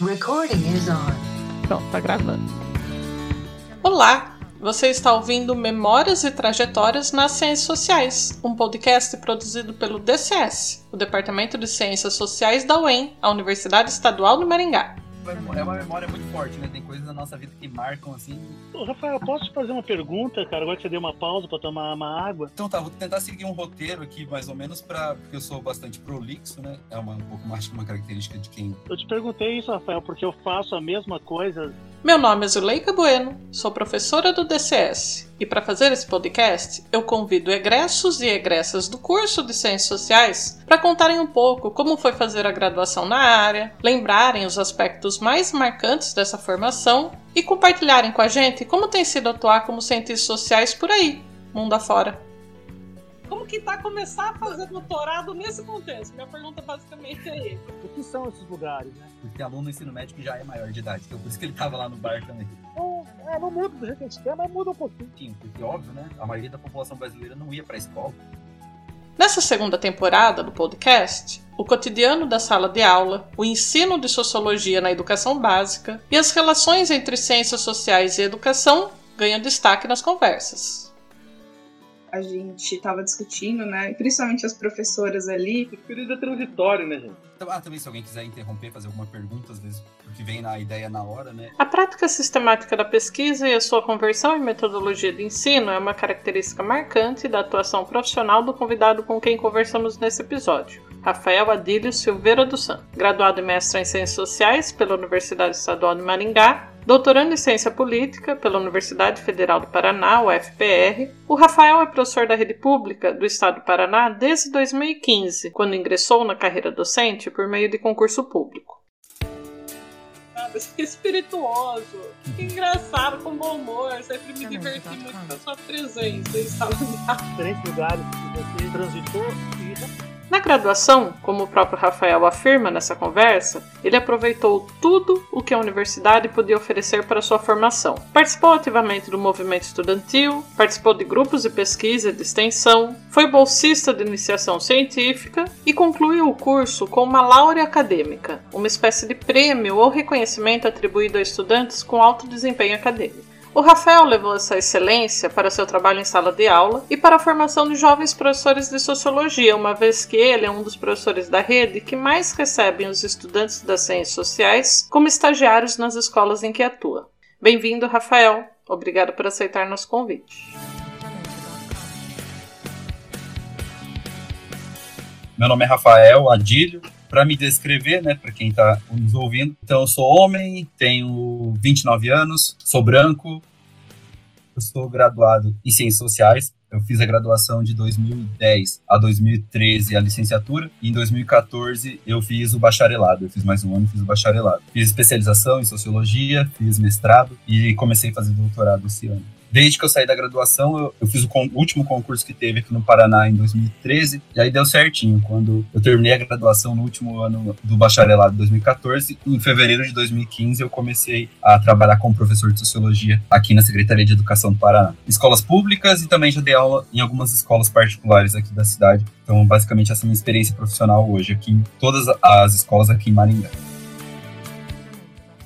Recording is on. Pronto, tá gravando. Olá! Você está ouvindo Memórias e Trajetórias nas Ciências Sociais, um podcast produzido pelo DCS, o Departamento de Ciências Sociais da UEM, a Universidade Estadual de Maringá. É uma memória muito forte, né? Tem coisas da nossa vida que marcam assim. Ô, Rafael, posso te fazer uma pergunta, cara? Agora que você deu uma pausa pra tomar uma água. Então tá, vou tentar seguir um roteiro aqui, mais ou menos, para porque eu sou bastante prolixo, né? É uma, um pouco mais uma característica de quem. Eu te perguntei isso, Rafael, porque eu faço a mesma coisa. Meu nome é Zuleika Bueno, sou professora do DCS e para fazer esse podcast eu convido egressos e egressas do curso de Ciências Sociais para contarem um pouco como foi fazer a graduação na área, lembrarem os aspectos mais marcantes dessa formação e compartilharem com a gente como tem sido atuar como cientistas sociais por aí, mundo afora. Como que tá começar a fazer doutorado nesse contexto? Minha pergunta basicamente é essa. O que são esses lugares, né? Porque aluno no ensino médio que já é maior de idade. Então por isso que ele tava lá no bar também. Não, é, não muda do jeito que a gente quer, mas muda um pouquinho. Tinha, Porque, óbvio, né? A maioria da população brasileira não ia pra escola. Nessa segunda temporada do podcast, o cotidiano da sala de aula, o ensino de sociologia na educação básica e as relações entre ciências sociais e educação ganham destaque nas conversas. A gente estava discutindo, né? Principalmente as professoras ali. Esse período é transitório, né, gente? Então, ah, também se alguém quiser interromper, fazer alguma pergunta, às vezes, porque vem na ideia na hora, né? A prática sistemática da pesquisa e a sua conversão em metodologia de ensino é uma característica marcante da atuação profissional do convidado com quem conversamos nesse episódio. Rafael Adílio Silveira do Santos, graduado e mestre em Ciências Sociais pela Universidade Estadual de Maringá, doutorando em Ciência Política pela Universidade Federal do Paraná, UFPR. O Rafael é professor da rede pública do Estado do Paraná desde 2015, quando ingressou na carreira docente por meio de concurso público. Espirituoso, que engraçado, com bom humor, sempre me diverti muito com a sua presença em sala de aula. Diferentes lugares que você transitou e Na graduação, como o próprio Rafael afirma nessa conversa, ele aproveitou tudo o que a universidade podia oferecer para sua formação. Participou ativamente do movimento estudantil, participou de grupos de pesquisa e de extensão, foi bolsista de iniciação científica e concluiu o curso com uma laurea acadêmica, uma espécie de prêmio ou reconhecimento atribuído a estudantes com alto desempenho acadêmico. O Rafael levou essa excelência para seu trabalho em sala de aula e para a formação de jovens professores de sociologia, uma vez que ele é um dos professores da rede que mais recebem os estudantes das ciências sociais como estagiários nas escolas em que atua. Bem-vindo, Rafael. Obrigado por aceitar nosso convite. Meu nome é Rafael Adílio. Para me descrever, né, para quem está nos ouvindo, então eu sou homem, tenho 29 anos, sou branco, eu sou graduado em Ciências Sociais. Eu fiz a graduação de 2010 a 2013 a licenciatura e em 2014 eu fiz o bacharelado. Eu fiz mais um ano, fiz o bacharelado. Fiz especialização em sociologia, fiz mestrado e comecei a fazer doutorado esse ano. Desde que eu saí da graduação, eu, eu fiz o, con- último concurso que teve aqui no Paraná em 2013, e aí deu certinho. Quando eu terminei a graduação no último ano do bacharelado de 2014, em fevereiro de 2015 eu comecei a trabalhar como professor de sociologia aqui na Secretaria de Educação do Paraná. Escolas públicas e também já dei aula em algumas escolas particulares aqui da cidade. Então, basicamente, essa é a minha experiência profissional hoje aqui em todas as escolas aqui em Maringá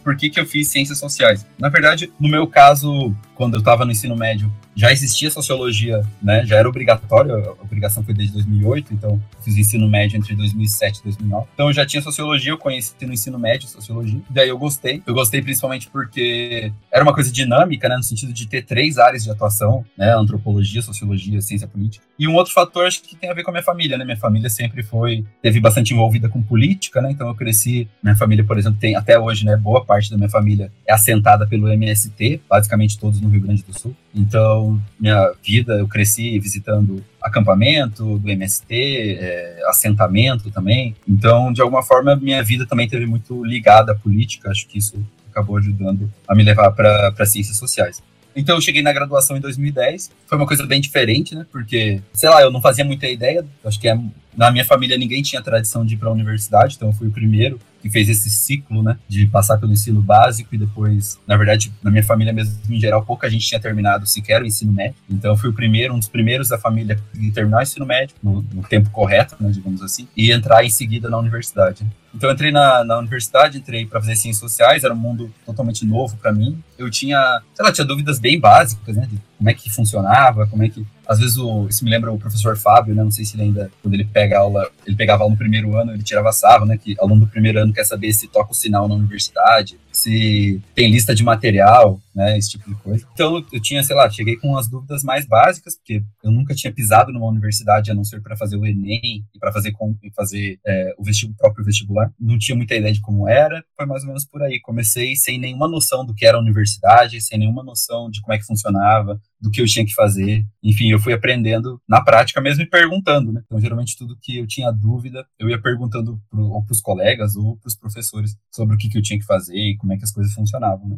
por que, que eu fiz ciências sociais. Na verdade, no meu caso, quando eu estava no ensino médio, já existia sociologia, né? Já era obrigatório, a obrigação foi desde 2008, então fiz o ensino médio entre 2007 e 2009. Então eu já tinha sociologia, eu conheci no ensino médio sociologia. Daí eu gostei. Eu gostei principalmente porque era uma coisa dinâmica, né? No sentido de ter três áreas de atuação, né? Antropologia, sociologia, ciência política. E um outro fator acho que tem a ver com a minha família, né? Minha família sempre foi, teve bastante envolvida com política, né? Então eu cresci, minha família, por exemplo, tem até hoje, né? Boa parte da minha família é assentada pelo MST, basicamente todos no Rio Grande do Sul. Então, minha vida, eu cresci visitando acampamento do MST, é, assentamento também. Então, de alguma forma, minha vida também teve muito ligada à política. Acho que isso acabou ajudando a me levar para ciências sociais. Então eu cheguei na graduação em 2010. Foi uma coisa bem diferente, né? Porque, sei lá, eu não fazia muita ideia. Acho que é, na minha família ninguém tinha tradição de ir para a universidade, então eu fui o primeiro que fez esse ciclo, né, de passar pelo ensino básico e depois, na verdade, na minha família mesmo, em geral, pouca gente tinha terminado sequer o ensino médio. Então, eu fui o primeiro, um dos primeiros da família a terminar o ensino médio, no, no tempo correto, né, digamos assim, e entrar em seguida na universidade. Então, eu entrei na, na universidade, entrei para fazer ciências sociais, era um mundo totalmente novo para mim. Eu tinha, sei lá, tinha dúvidas bem básicas, né, de como é que funcionava, como é que às vezes o, isso me lembra o professor Fábio, né? Não sei se ele ainda, quando ele pega aula, ele pegava aula no primeiro ano, ele tirava sarro, né? Que aluno do primeiro ano quer saber se toca o sinal na universidade, se tem lista de material, né, esse tipo de coisa. Então eu tinha, sei lá, cheguei com as dúvidas mais básicas, porque eu nunca tinha pisado numa universidade a não ser para fazer o Enem e para fazer fazer é, o vestibular, próprio vestibular. Não tinha muita ideia de como era, foi mais ou menos por aí. Comecei sem nenhuma noção do que era a universidade, sem nenhuma noção de como é que funcionava, do que eu tinha que fazer. Enfim, eu fui aprendendo na prática mesmo e perguntando, né? Então, geralmente, tudo que eu tinha dúvida, eu ia perguntando pro, ou para os colegas ou para os professores sobre o que, que eu tinha que fazer e como é que as coisas funcionavam, né?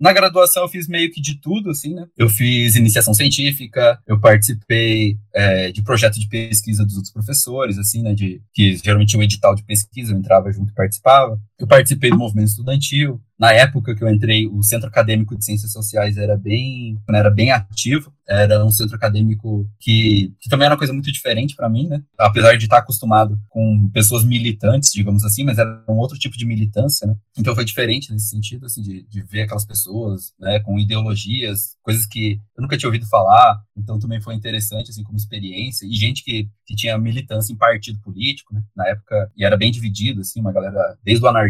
Na graduação eu fiz meio que de tudo, assim, né? Eu fiz iniciação científica, eu participei é, de projeto de pesquisa dos outros professores, assim, né? De, que geralmente tinha um edital de pesquisa, eu entrava junto e participava. Eu participei do movimento estudantil, na época que eu entrei, o Centro Acadêmico de Ciências Sociais era bem, era bem ativo, era um centro acadêmico que, que também era uma coisa muito diferente para mim, né? Apesar de estar acostumado com pessoas militantes, digamos assim, mas era um outro tipo de militância, né? Então foi diferente nesse sentido, assim, de, de ver aquelas pessoas, né, com ideologias, coisas que eu nunca tinha ouvido falar, então também foi interessante, assim, como experiência, e gente que, que tinha militância em partido político, né? Na época, e era bem dividido, assim, uma galera, desde o anarquismo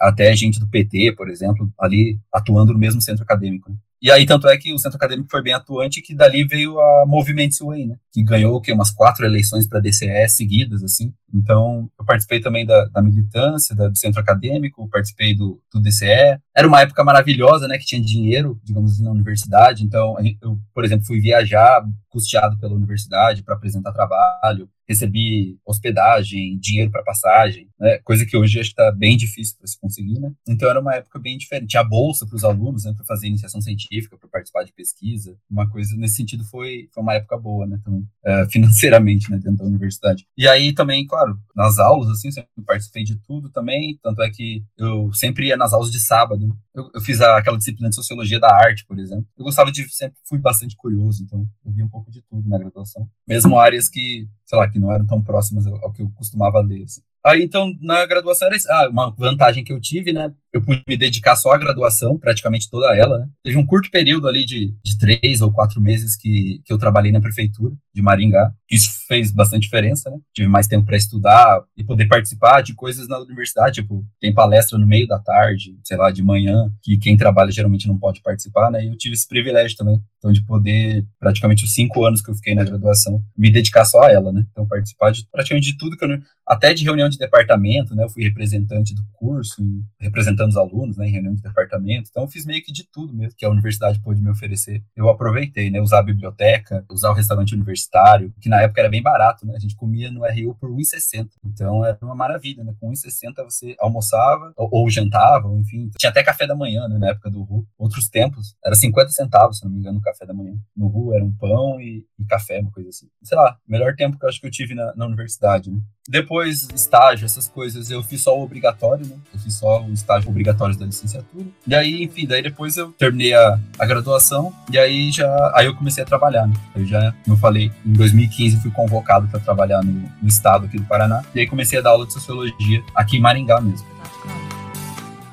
até gente do PT, por exemplo, ali atuando no mesmo centro acadêmico. E aí, tanto é que o centro acadêmico foi bem atuante que dali veio a Movimento Way, né? Que ganhou umas quatro eleições para DCE seguidas, assim. Então, eu participei também da, da militância da, do centro acadêmico, participei do, do DCE. Era uma época maravilhosa, né? Que tinha dinheiro, digamos assim, na universidade. Então, eu, por exemplo, fui viajar custeado pela universidade para apresentar trabalho, recebi hospedagem, dinheiro para passagem, né? coisa que hoje acho que está bem difícil para se conseguir, né? Então era uma época bem diferente. Tinha bolsa para os alunos, né, para fazer iniciação científica, para participar de pesquisa. Uma coisa nesse sentido foi, foi uma época boa, né? Também, uh, financeiramente, né, dentro da universidade. E aí também, claro, nas aulas, assim, sempre participei de tudo também. Tanto é que eu sempre ia nas aulas de sábado. Eu, eu fiz a, aquela disciplina de sociologia da arte, por exemplo. Eu gostava de sempre fui bastante curioso, então eu vi um pouco de tudo na graduação. Mesmo áreas que, sei lá, que não eram tão próximas ao, ao que eu costumava ler. Assim. Aí, então, na graduação era ah, uma vantagem que eu tive, né? Eu pude me dedicar só à graduação, praticamente toda ela, né? Teve um curto período ali de, de três ou quatro meses que, que eu trabalhei na prefeitura de Maringá. Isso fez bastante diferença, né? Tive mais tempo para estudar e poder participar de coisas na universidade, tipo, tem palestra no meio da tarde, sei lá, de manhã, que quem trabalha geralmente não pode participar, né? E eu tive esse privilégio também, então, de poder, praticamente os cinco anos que eu fiquei na graduação, me dedicar só a ela, né? Então, participar de praticamente de tudo que eu. Até de reunião de departamento, né? Eu fui representante do curso, representando os alunos, né? Em reunião de departamento. Então, eu fiz meio que de tudo mesmo que a universidade pôde me oferecer. Eu aproveitei, né? Usar a biblioteca, usar o restaurante universitário, que na época era bem barato, né? A gente comia no RU por 1,60. Então, era uma maravilha, né? Com 1,60 você almoçava ou, ou, jantava, enfim. Tinha até café da manhã, né? Na época do RU. Outros tempos, era 50 centavos, se não me engano, o café da manhã. No RU era um pão e, e café, uma coisa assim. Sei lá, melhor tempo que eu acho que eu tive na, na universidade, né? Depois, estágio, essas coisas, eu fiz só o obrigatório, né? Eu fiz só o estágio obrigatório da licenciatura. E aí, enfim, daí depois eu terminei a, a graduação e aí já aí eu comecei a trabalhar, né? Eu já, como eu falei, em 2015 fui convocado para trabalhar no, no estado aqui do Paraná. E aí comecei a dar aula de sociologia aqui em Maringá mesmo.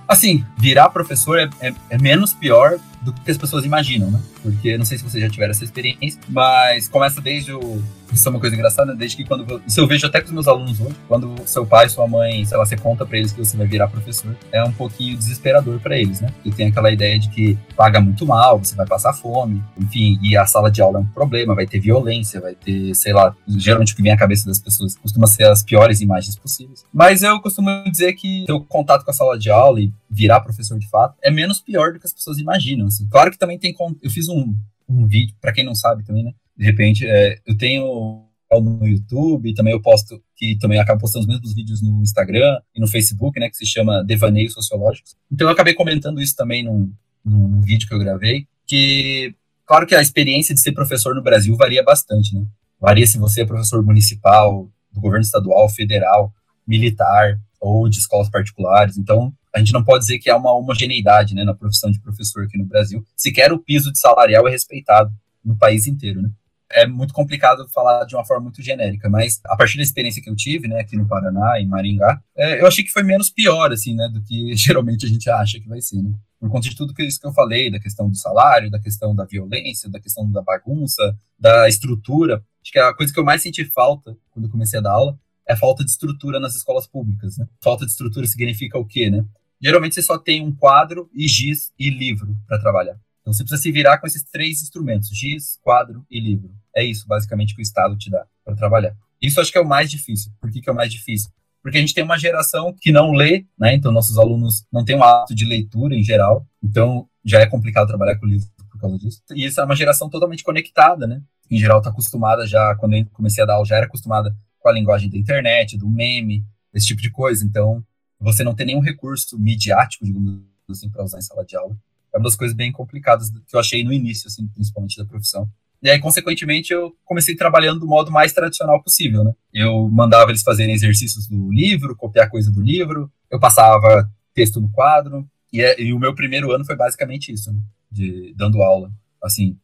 Assim, virar professor é, é, é menos pior do que as pessoas imaginam, né? Porque não sei se vocês já tiveram essa experiência, mas começa desde o. Isso é uma coisa engraçada, desde que quando. Isso eu vejo até com os meus alunos hoje. Quando seu pai, sua mãe, sei lá, você conta pra eles que você vai virar professor, é um pouquinho desesperador para eles, né? E tem aquela ideia de que paga muito mal, você vai passar fome, enfim, e a sala de aula é um problema, vai ter violência, vai ter, sei lá, geralmente o que vem à cabeça das pessoas costuma ser as piores imagens possíveis. Mas eu costumo dizer que ter o contato com a sala de aula e virar professor de fato é menos pior do que as pessoas imaginam. Assim. Claro que também tem. Eu fiz um, um vídeo, para quem não sabe também, né? De repente, é, eu tenho no YouTube, também eu posto, que também acabo postando os mesmos vídeos no Instagram e no Facebook, né, que se chama Devaneios Sociológicos. Então eu acabei comentando isso também num, num vídeo que eu gravei, que, claro que a experiência de ser professor no Brasil varia bastante, né, varia se você é professor municipal, do governo estadual, federal, militar, ou de escolas particulares. Então, a gente não pode dizer que há uma homogeneidade né, na profissão de professor aqui no Brasil. Sequer o piso de salarial é respeitado no país inteiro, né? É muito complicado falar de uma forma muito genérica, mas a partir da experiência que eu tive, né, aqui no Paraná, em Maringá, é, eu achei que foi menos pior, assim, né, do que geralmente a gente acha que vai ser, né? Por conta de tudo que isso que eu falei, da questão do salário, da questão da violência, da questão da bagunça, da estrutura. Acho que a coisa que eu mais senti falta quando eu comecei a dar aula é a falta de estrutura nas escolas públicas, né? Falta de estrutura significa o quê, né? Geralmente você só tem um quadro e giz e livro para trabalhar. Então você precisa se virar com esses três instrumentos: giz, quadro e livro. É isso, basicamente, que o Estado te dá para trabalhar. Isso acho que é o mais difícil. Por que, que é o mais difícil? Porque a gente tem uma geração que não lê, né? Então nossos alunos não têm um hábito de leitura em geral. Então já é complicado trabalhar com livro por causa disso. E isso é uma geração totalmente conectada, né? Em geral está acostumada já, quando eu comecei a dar aula, já era acostumada com a linguagem da internet, do meme, esse tipo de coisa. Então, você não tem nenhum recurso midiático, digamos assim, para usar em sala de aula. É uma das coisas bem complicadas que eu achei no início, assim, principalmente da profissão. E aí, consequentemente, eu comecei trabalhando do modo mais tradicional possível, né? Eu mandava eles fazerem exercícios do livro, copiar coisa do livro, eu passava texto no quadro, e, é, e o meu primeiro ano foi basicamente isso, né? De, dando aula, assim.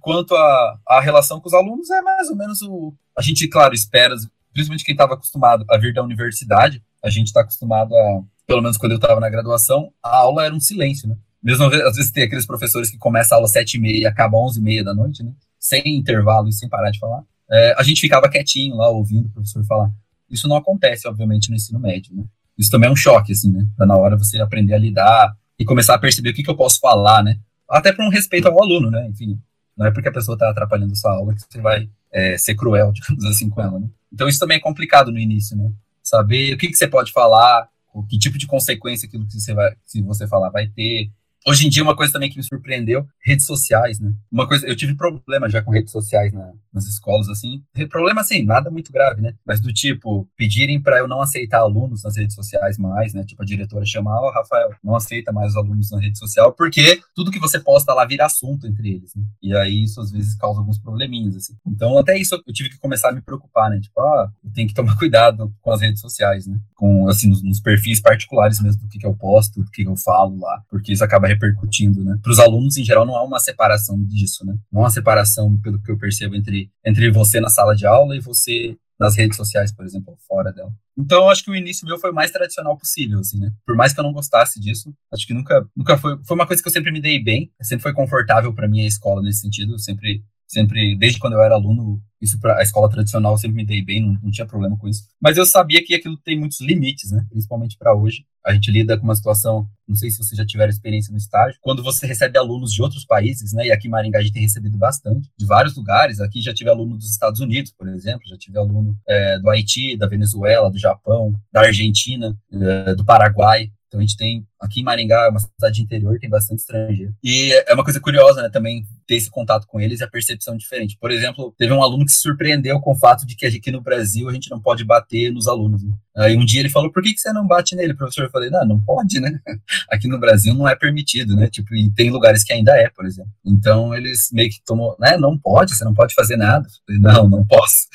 Quanto à relação com os alunos, é mais ou menos o... A gente, claro, espera, principalmente quem estava acostumado a vir da universidade, a gente está acostumado a, pelo menos quando eu estava na graduação, a aula era um silêncio, né? Mesmo às vezes tem aqueles professores que começam a aula sete e meia e acabam onze e meia da noite, né? Sem intervalo e sem parar de falar. É, a gente ficava quietinho lá ouvindo o professor falar. Isso não acontece, obviamente, no ensino médio, né? Isso também é um choque, assim, né? Pra na hora você aprender a lidar e começar a perceber o que, que eu posso falar, né? Até por um respeito ao aluno, né? Enfim, não é porque a pessoa está atrapalhando sua aula que você vai é, ser cruel, digamos assim, com ela, né? Então isso também é complicado no início, né? Saber o que, que você pode falar, o que tipo de consequência aquilo que você vai, se você falar vai ter, Hoje em dia, uma coisa também que me surpreendeu, redes sociais, né? Uma coisa, eu tive problema já com redes sociais na, nas escolas, assim. Problema, assim, nada muito grave, né? Mas do tipo, pedirem para eu não aceitar alunos nas redes sociais mais, né? Tipo, a diretora chamar, ó, oh, Rafael, não aceita mais os alunos na rede social, porque tudo que você posta lá vira assunto entre eles, né? E aí isso às vezes causa alguns probleminhas, assim. Então, até isso eu tive que começar a me preocupar, né? Tipo, ah, eu tenho que tomar cuidado com as redes sociais, né? Com, assim, nos, nos perfis particulares mesmo do que, que eu posto, do que, que eu falo lá, porque isso acaba repercutindo, né? Para os alunos, em geral, não há uma separação disso, né? Não há separação, pelo que eu percebo, entre, entre você na sala de aula e você nas redes sociais, por exemplo, fora dela. Então, eu acho que o início meu foi o mais tradicional possível, assim, né? Por mais que eu não gostasse disso, acho que nunca, nunca foi, foi uma coisa que eu sempre me dei bem, sempre foi confortável para mim a escola nesse sentido, sempre sempre, desde quando eu era aluno, isso para a escola tradicional sempre me dei bem, não, não, tinha problema com isso. Mas eu sabia que aquilo tem muitos limites, né? Principalmente para hoje. A gente lida com uma situação, não sei se você já tiver experiência no estágio, quando você recebe alunos de outros países, né? E aqui em Maringá a gente tem recebido bastante, de vários lugares. Aqui já tive aluno dos Estados Unidos, por exemplo, já tive aluno é, do Haiti, da Venezuela, do Japão, da Argentina, é, do Paraguai. Então a gente tem aqui em Maringá, é uma cidade interior, tem bastante estrangeiro. E é uma coisa curiosa, né, também ter esse contato com eles e a percepção diferente. Por exemplo, teve um aluno que se surpreendeu com o fato de que aqui no Brasil a gente não pode bater nos alunos. Né? Aí um dia ele falou: "Por que que você não bate nele, professor?" Eu falei: "Não, não pode, né? Aqui no Brasil não é permitido, né? Tipo, e tem lugares que ainda é, por exemplo. Então eles meio que tomou, né? Não pode, você não pode fazer nada. Falei, não, não posso.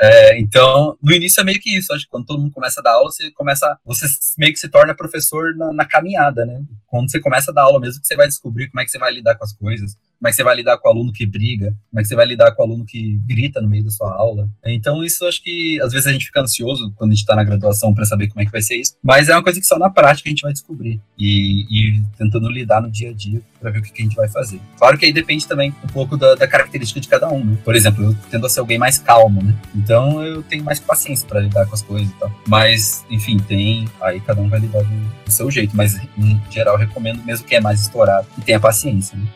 É, então, no início é meio que isso. Acho que quando todo mundo começa a dar aula, você começa, você meio que se torna professor na, na caminhada, né? Quando você começa a dar aula mesmo, que você vai descobrir como é que você vai lidar com as coisas, como é que você vai lidar com o aluno que briga, como é que você vai lidar com o aluno que grita no meio da sua aula. Então, isso acho que às vezes a gente fica ansioso quando a gente está na graduação para saber como é que vai ser isso, mas é uma coisa que só na prática a gente vai descobrir e, e tentando lidar no dia a dia para ver o que, que, a gente vai fazer. Claro que aí depende também um pouco da, da característica de cada um. Né? Por exemplo, eu tendo a ser alguém mais calmo, né? Então eu tenho mais paciência para lidar com as coisas e tal. Mas, enfim, tem. Aí cada um vai lidar do, do seu jeito. Mas, em geral, recomendo mesmo quem é mais estourado e tenha paciência. Né?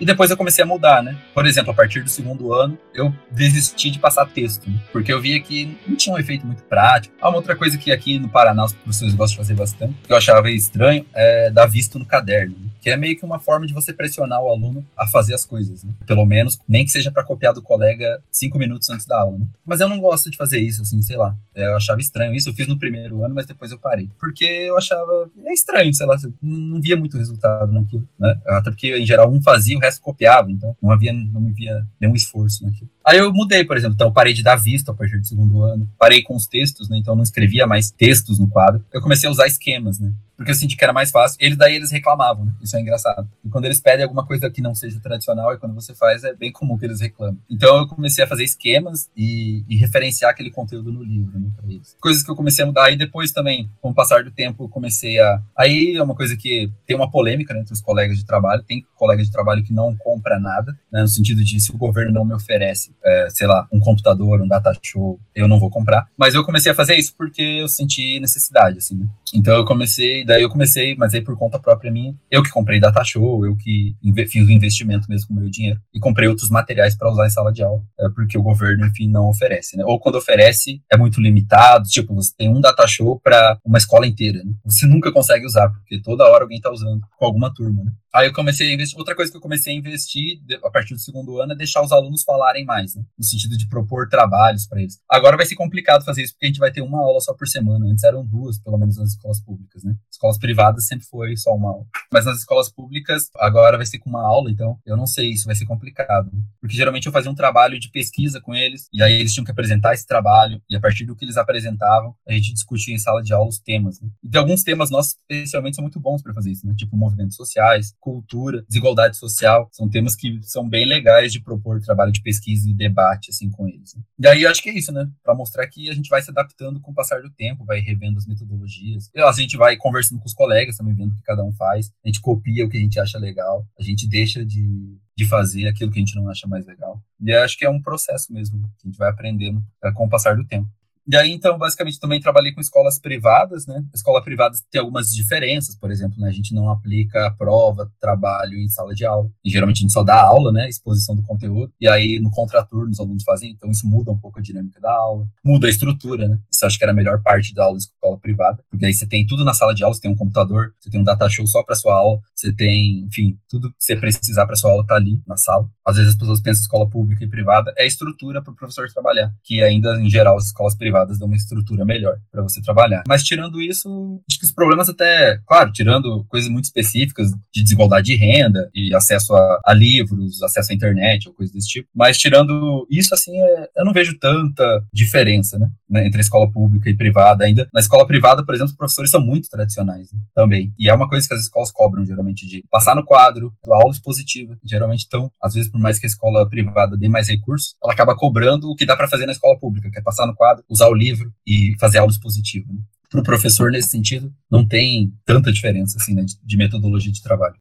E depois eu comecei a mudar, né? Por exemplo, a partir do segundo ano, eu desisti de passar texto, né? porque eu via que não tinha um efeito muito prático. Ah, uma outra coisa que aqui no Paraná os professores gostam de fazer bastante, que eu achava estranho, é dar visto no caderno. Né? que é meio que uma forma de você pressionar o aluno a fazer as coisas, né? Pelo menos, nem que seja para copiar do colega cinco minutos antes da aula. Né? Mas eu não gosto de fazer isso, assim, sei lá. Eu achava estranho isso. Eu fiz no primeiro ano, mas depois eu parei. Porque eu achava é estranho, sei lá, não via muito resultado naquilo, né? Até porque, em geral, um fazia, o resto copiava, então não havia, não havia nenhum esforço naquilo. Aí eu mudei, por exemplo, então eu parei de dar vista a partir do segundo ano, parei com os textos, né? Então eu não escrevia mais textos no quadro. Eu comecei a usar esquemas, né? Porque eu senti que era mais fácil. Eles daí eles reclamavam, né? Isso é engraçado. E quando eles pedem alguma coisa que não seja tradicional, e quando você faz, é bem comum que eles reclamem. Então eu comecei a fazer esquemas e, e referenciar aquele conteúdo no livro, né, pra eles. Coisas que eu comecei a mudar. Aí depois também, com o passar do tempo, eu comecei a. Aí é uma coisa que tem uma polêmica né, entre os colegas de trabalho. Tem colega de trabalho que não compra nada, né, no sentido de se o governo não me oferece, é, sei lá, um computador, um data show, eu não vou comprar. Mas eu comecei a fazer isso porque eu senti necessidade, assim, né? Então eu comecei daí eu comecei, mas aí por conta própria minha, eu que comprei data show, eu que fiz o investimento mesmo com o meu dinheiro e comprei outros materiais para usar em sala de aula, é, porque o governo, enfim, não oferece, né? Ou quando oferece, é muito limitado, tipo, você tem um data show para uma escola inteira, né? Você nunca consegue usar, porque toda hora alguém está usando com alguma turma, né? Aí eu comecei a investir. Outra coisa que eu comecei a investir a partir do segundo ano é deixar os alunos falarem mais, né? No sentido de propor trabalhos para eles. Agora vai ser complicado fazer isso, porque a gente vai ter uma aula só por semana. Antes eram duas, pelo menos nas escolas públicas, né? Escolas privadas sempre foi só uma aula. Mas nas escolas públicas, agora vai ser com uma aula, então eu não sei, isso vai ser complicado. Porque geralmente eu fazia um trabalho de pesquisa com eles, e aí eles tinham que apresentar esse trabalho, e a partir do que eles apresentavam, a gente discutia em sala de aula os temas. Né? E alguns temas nossos, especialmente, são muito bons para fazer isso, né? Tipo movimentos sociais, cultura, desigualdade social, são temas que são bem legais de propor trabalho de pesquisa e debate assim com eles. Né? E aí acho que é isso, né? Para mostrar que a gente vai se adaptando com o passar do tempo, vai revendo as metodologias. A gente vai conversando com os colegas também, vendo o que cada um faz. A gente copia o que a gente acha legal, a gente deixa de, de fazer aquilo que a gente não acha mais legal. E acho que é um processo mesmo, que a gente vai aprendendo é, com o passar do tempo. E aí, então, basicamente, também trabalhei com escolas privadas, né? Escola privada tem algumas diferenças, por exemplo, né? A gente não aplica prova, trabalho em sala de aula. E geralmente a gente só dá aula, né? Exposição do conteúdo. E aí, no contraturno, os alunos fazem, então isso muda um pouco a dinâmica da aula, muda a estrutura, né? Isso acho que era a melhor parte da aula em escola privada, porque aí você tem tudo na sala de aula, você tem um computador, você tem um data show só para sua aula, você tem, enfim, tudo que você precisar para sua aula tá ali na sala. Às vezes as pessoas pensam escola pública e privada, é estrutura para o professor trabalhar, que ainda, em geral, as escolas privadas privadas dão uma estrutura melhor para você trabalhar. Mas tirando isso, acho que os problemas até, claro, tirando coisas muito específicas de desigualdade de renda e acesso a, a livros, acesso à internet ou coisas desse tipo, mas tirando isso, assim, é, eu não vejo tanta diferença, né, né, entre a escola pública e privada ainda. Na escola privada, por exemplo, os professores são muito tradicionais né, também. E é uma coisa que as escolas cobram, geralmente, de passar no quadro, aula expositiva. Geralmente, então, às vezes, por mais que a escola privada dê mais recursos, ela acaba cobrando o que dá para fazer na escola pública, que é passar no quadro, usar o livro e fazer aula expositiva. Né? Para o professor, nesse sentido, não tem tanta diferença assim, né, de metodologia de trabalho.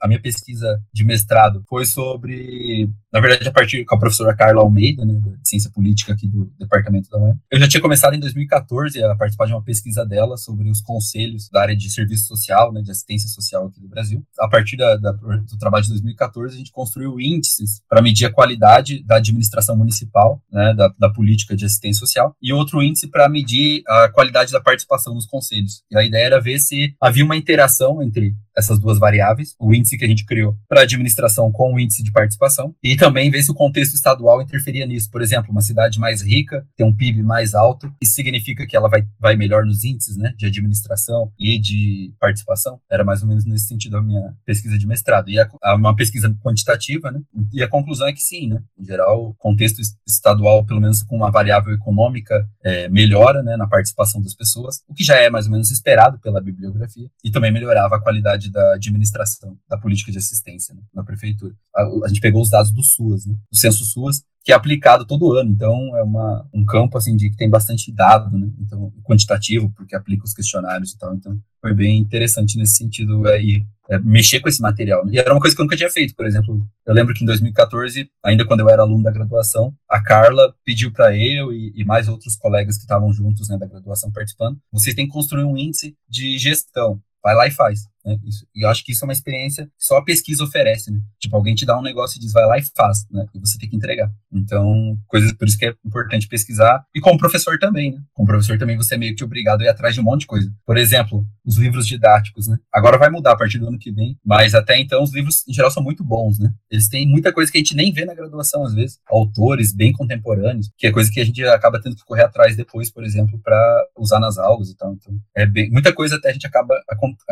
A minha pesquisa de mestrado foi sobre na verdade, a partir com a professora Carla Almeida, né, de Ciência Política aqui do Departamento da UEM. Eu já tinha começado em 2014 a participar de uma pesquisa dela sobre os conselhos da área de serviço social, né, de assistência social aqui do Brasil. A partir da, da, do trabalho de 2014, a gente construiu índices para medir a qualidade da administração municipal, né, da, da política de assistência social, e outro índice para medir a qualidade da participação nos conselhos. E a ideia era ver se havia uma interação entre essas duas variáveis, o índice que a gente criou para administração com o índice de participação, e também ver se o contexto estadual interferia nisso. Por exemplo, uma cidade mais rica tem um PIB mais alto, isso significa que ela vai, vai melhor nos índices né, de administração e de participação. Era mais ou menos nesse sentido a minha pesquisa de mestrado. E a, a, uma pesquisa quantitativa, né? E a conclusão é que sim, né? Em geral, o contexto estadual, pelo menos com uma variável econômica, é, melhora né, na participação das pessoas, o que já é mais ou menos esperado pela bibliografia, e também melhorava a qualidade da administração, da política de assistência né, na prefeitura. A, a gente pegou os dados do SUAS, né, do censo SUAS, que é aplicado todo ano. Então, é uma, um campo assim de que tem bastante dado, né? Então, quantitativo, porque aplica os questionários e tal. Então, foi bem interessante nesse sentido aí é, mexer com esse material. Né? E era uma coisa que eu nunca tinha feito. Por exemplo, eu lembro que em 2014, ainda quando eu era aluno da graduação, a Carla pediu para eu e, e, mais outros colegas que estavam juntos né, da graduação participando, vocês têm que construir um índice de gestão vai lá e faz. Né? Isso, e eu acho que isso é uma experiência que só a pesquisa oferece, né? Tipo, alguém te dá um negócio e diz, vai lá e faz, né? E você tem que entregar. Então, coisas por isso que é importante pesquisar. E como professor também, né? Como professor também você é meio que obrigado a ir atrás de um monte de coisa. Por exemplo, os livros didáticos, né? Agora vai mudar a partir do ano que vem, mas até então os livros em geral são muito bons, né? Eles têm muita coisa que a gente nem vê na graduação às vezes, autores bem contemporâneos, que é coisa que a gente acaba tendo que correr atrás depois, por exemplo, para usar nas aulas e tal. Então, é bem, muita coisa até a gente acaba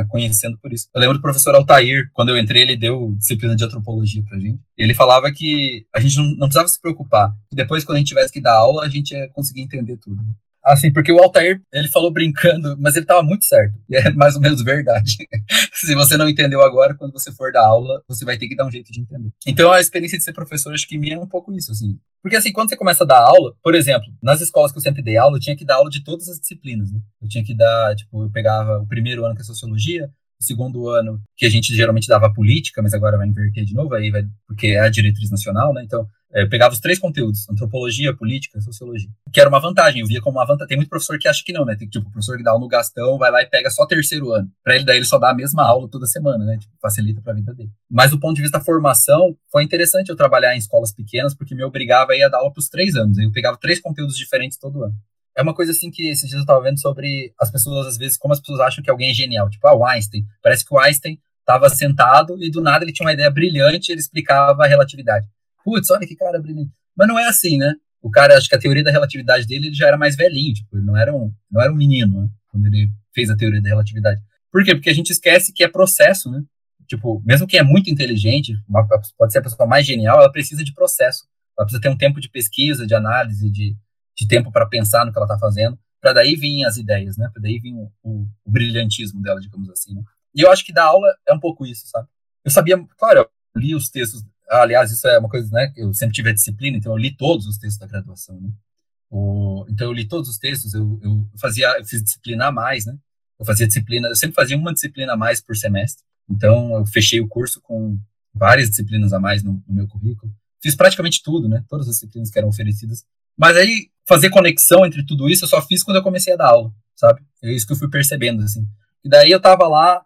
conhecendo por isso. Eu lembro do professor Altair, quando eu entrei, ele deu disciplina de antropologia pra gente. Ele falava que a gente não, não precisava se preocupar, que depois quando a gente tivesse que dar aula, a gente ia conseguir entender tudo. Assim, porque o Altair, ele falou brincando, mas ele estava muito certo. E é mais ou menos verdade. Se você não entendeu agora, quando você for dar aula, você vai ter que dar um jeito de entender. Então, a experiência de ser professor, acho que minha é um pouco isso, assim. Porque, assim, quando você começa a dar aula, por exemplo, nas escolas que eu sempre dei aula, eu tinha que dar aula de todas as disciplinas, né? Eu tinha que dar, tipo, eu pegava o primeiro ano que é sociologia, segundo ano, que a gente geralmente dava política, mas agora vai inverter de novo, aí vai, porque é a diretriz nacional, né? Então, é, eu pegava os três conteúdos, antropologia, política, sociologia, que era uma vantagem, eu via como uma vantagem. Tem muito professor que acha que não, né? Tem tipo, o professor que dá aula no Gastão, vai lá e pega só terceiro ano. Para ele, daí ele só dá a mesma aula toda semana, né? Tipo, facilita para a vida dele. Mas do ponto de vista da formação, foi interessante eu trabalhar em escolas pequenas, porque me obrigava a ir a dar aula para os três anos. Eu pegava três conteúdos diferentes todo ano. É uma coisa assim que esses dias eu tava vendo sobre as pessoas, às vezes, como as pessoas acham que alguém é genial. Tipo, ah, o Einstein. Parece que o Einstein estava sentado e do nada ele tinha uma ideia brilhante e ele explicava a relatividade. Putz, olha que cara brilhante. Mas não é assim, né? O cara, acho que a teoria da relatividade dele ele já era mais velhinho, tipo, ele não era um, não era um menino, né? Quando ele fez a teoria da relatividade. Por quê? Porque a gente esquece que é processo, né? Tipo, mesmo quem é muito inteligente, uma, pode ser a pessoa mais genial, ela precisa de processo. Ela precisa ter um tempo de pesquisa, de análise, de, de tempo para pensar no que ela está fazendo, para daí vir as ideias, né? Para daí vir o, o, o, brilhantismo dela, digamos assim. Né? E eu acho que dar aula é um pouco isso, sabe? Eu sabia, claro, eu li os textos aliás, isso é uma coisa, né? Eu sempre tive a disciplina, então eu li todos os textos da graduação, né? O, então eu li todos os textos, eu, eu fazia, eu fiz disciplina a mais, né? Eu fazia disciplina, eu sempre fazia uma disciplina a mais por semestre. Então eu fechei o curso com várias disciplinas a mais no, no meu currículo. Fiz praticamente tudo, né? Todas as disciplinas que eram oferecidas. Mas aí fazer conexão entre tudo isso eu só fiz quando eu comecei a dar aula, sabe? É isso que eu fui percebendo assim. E daí eu tava lá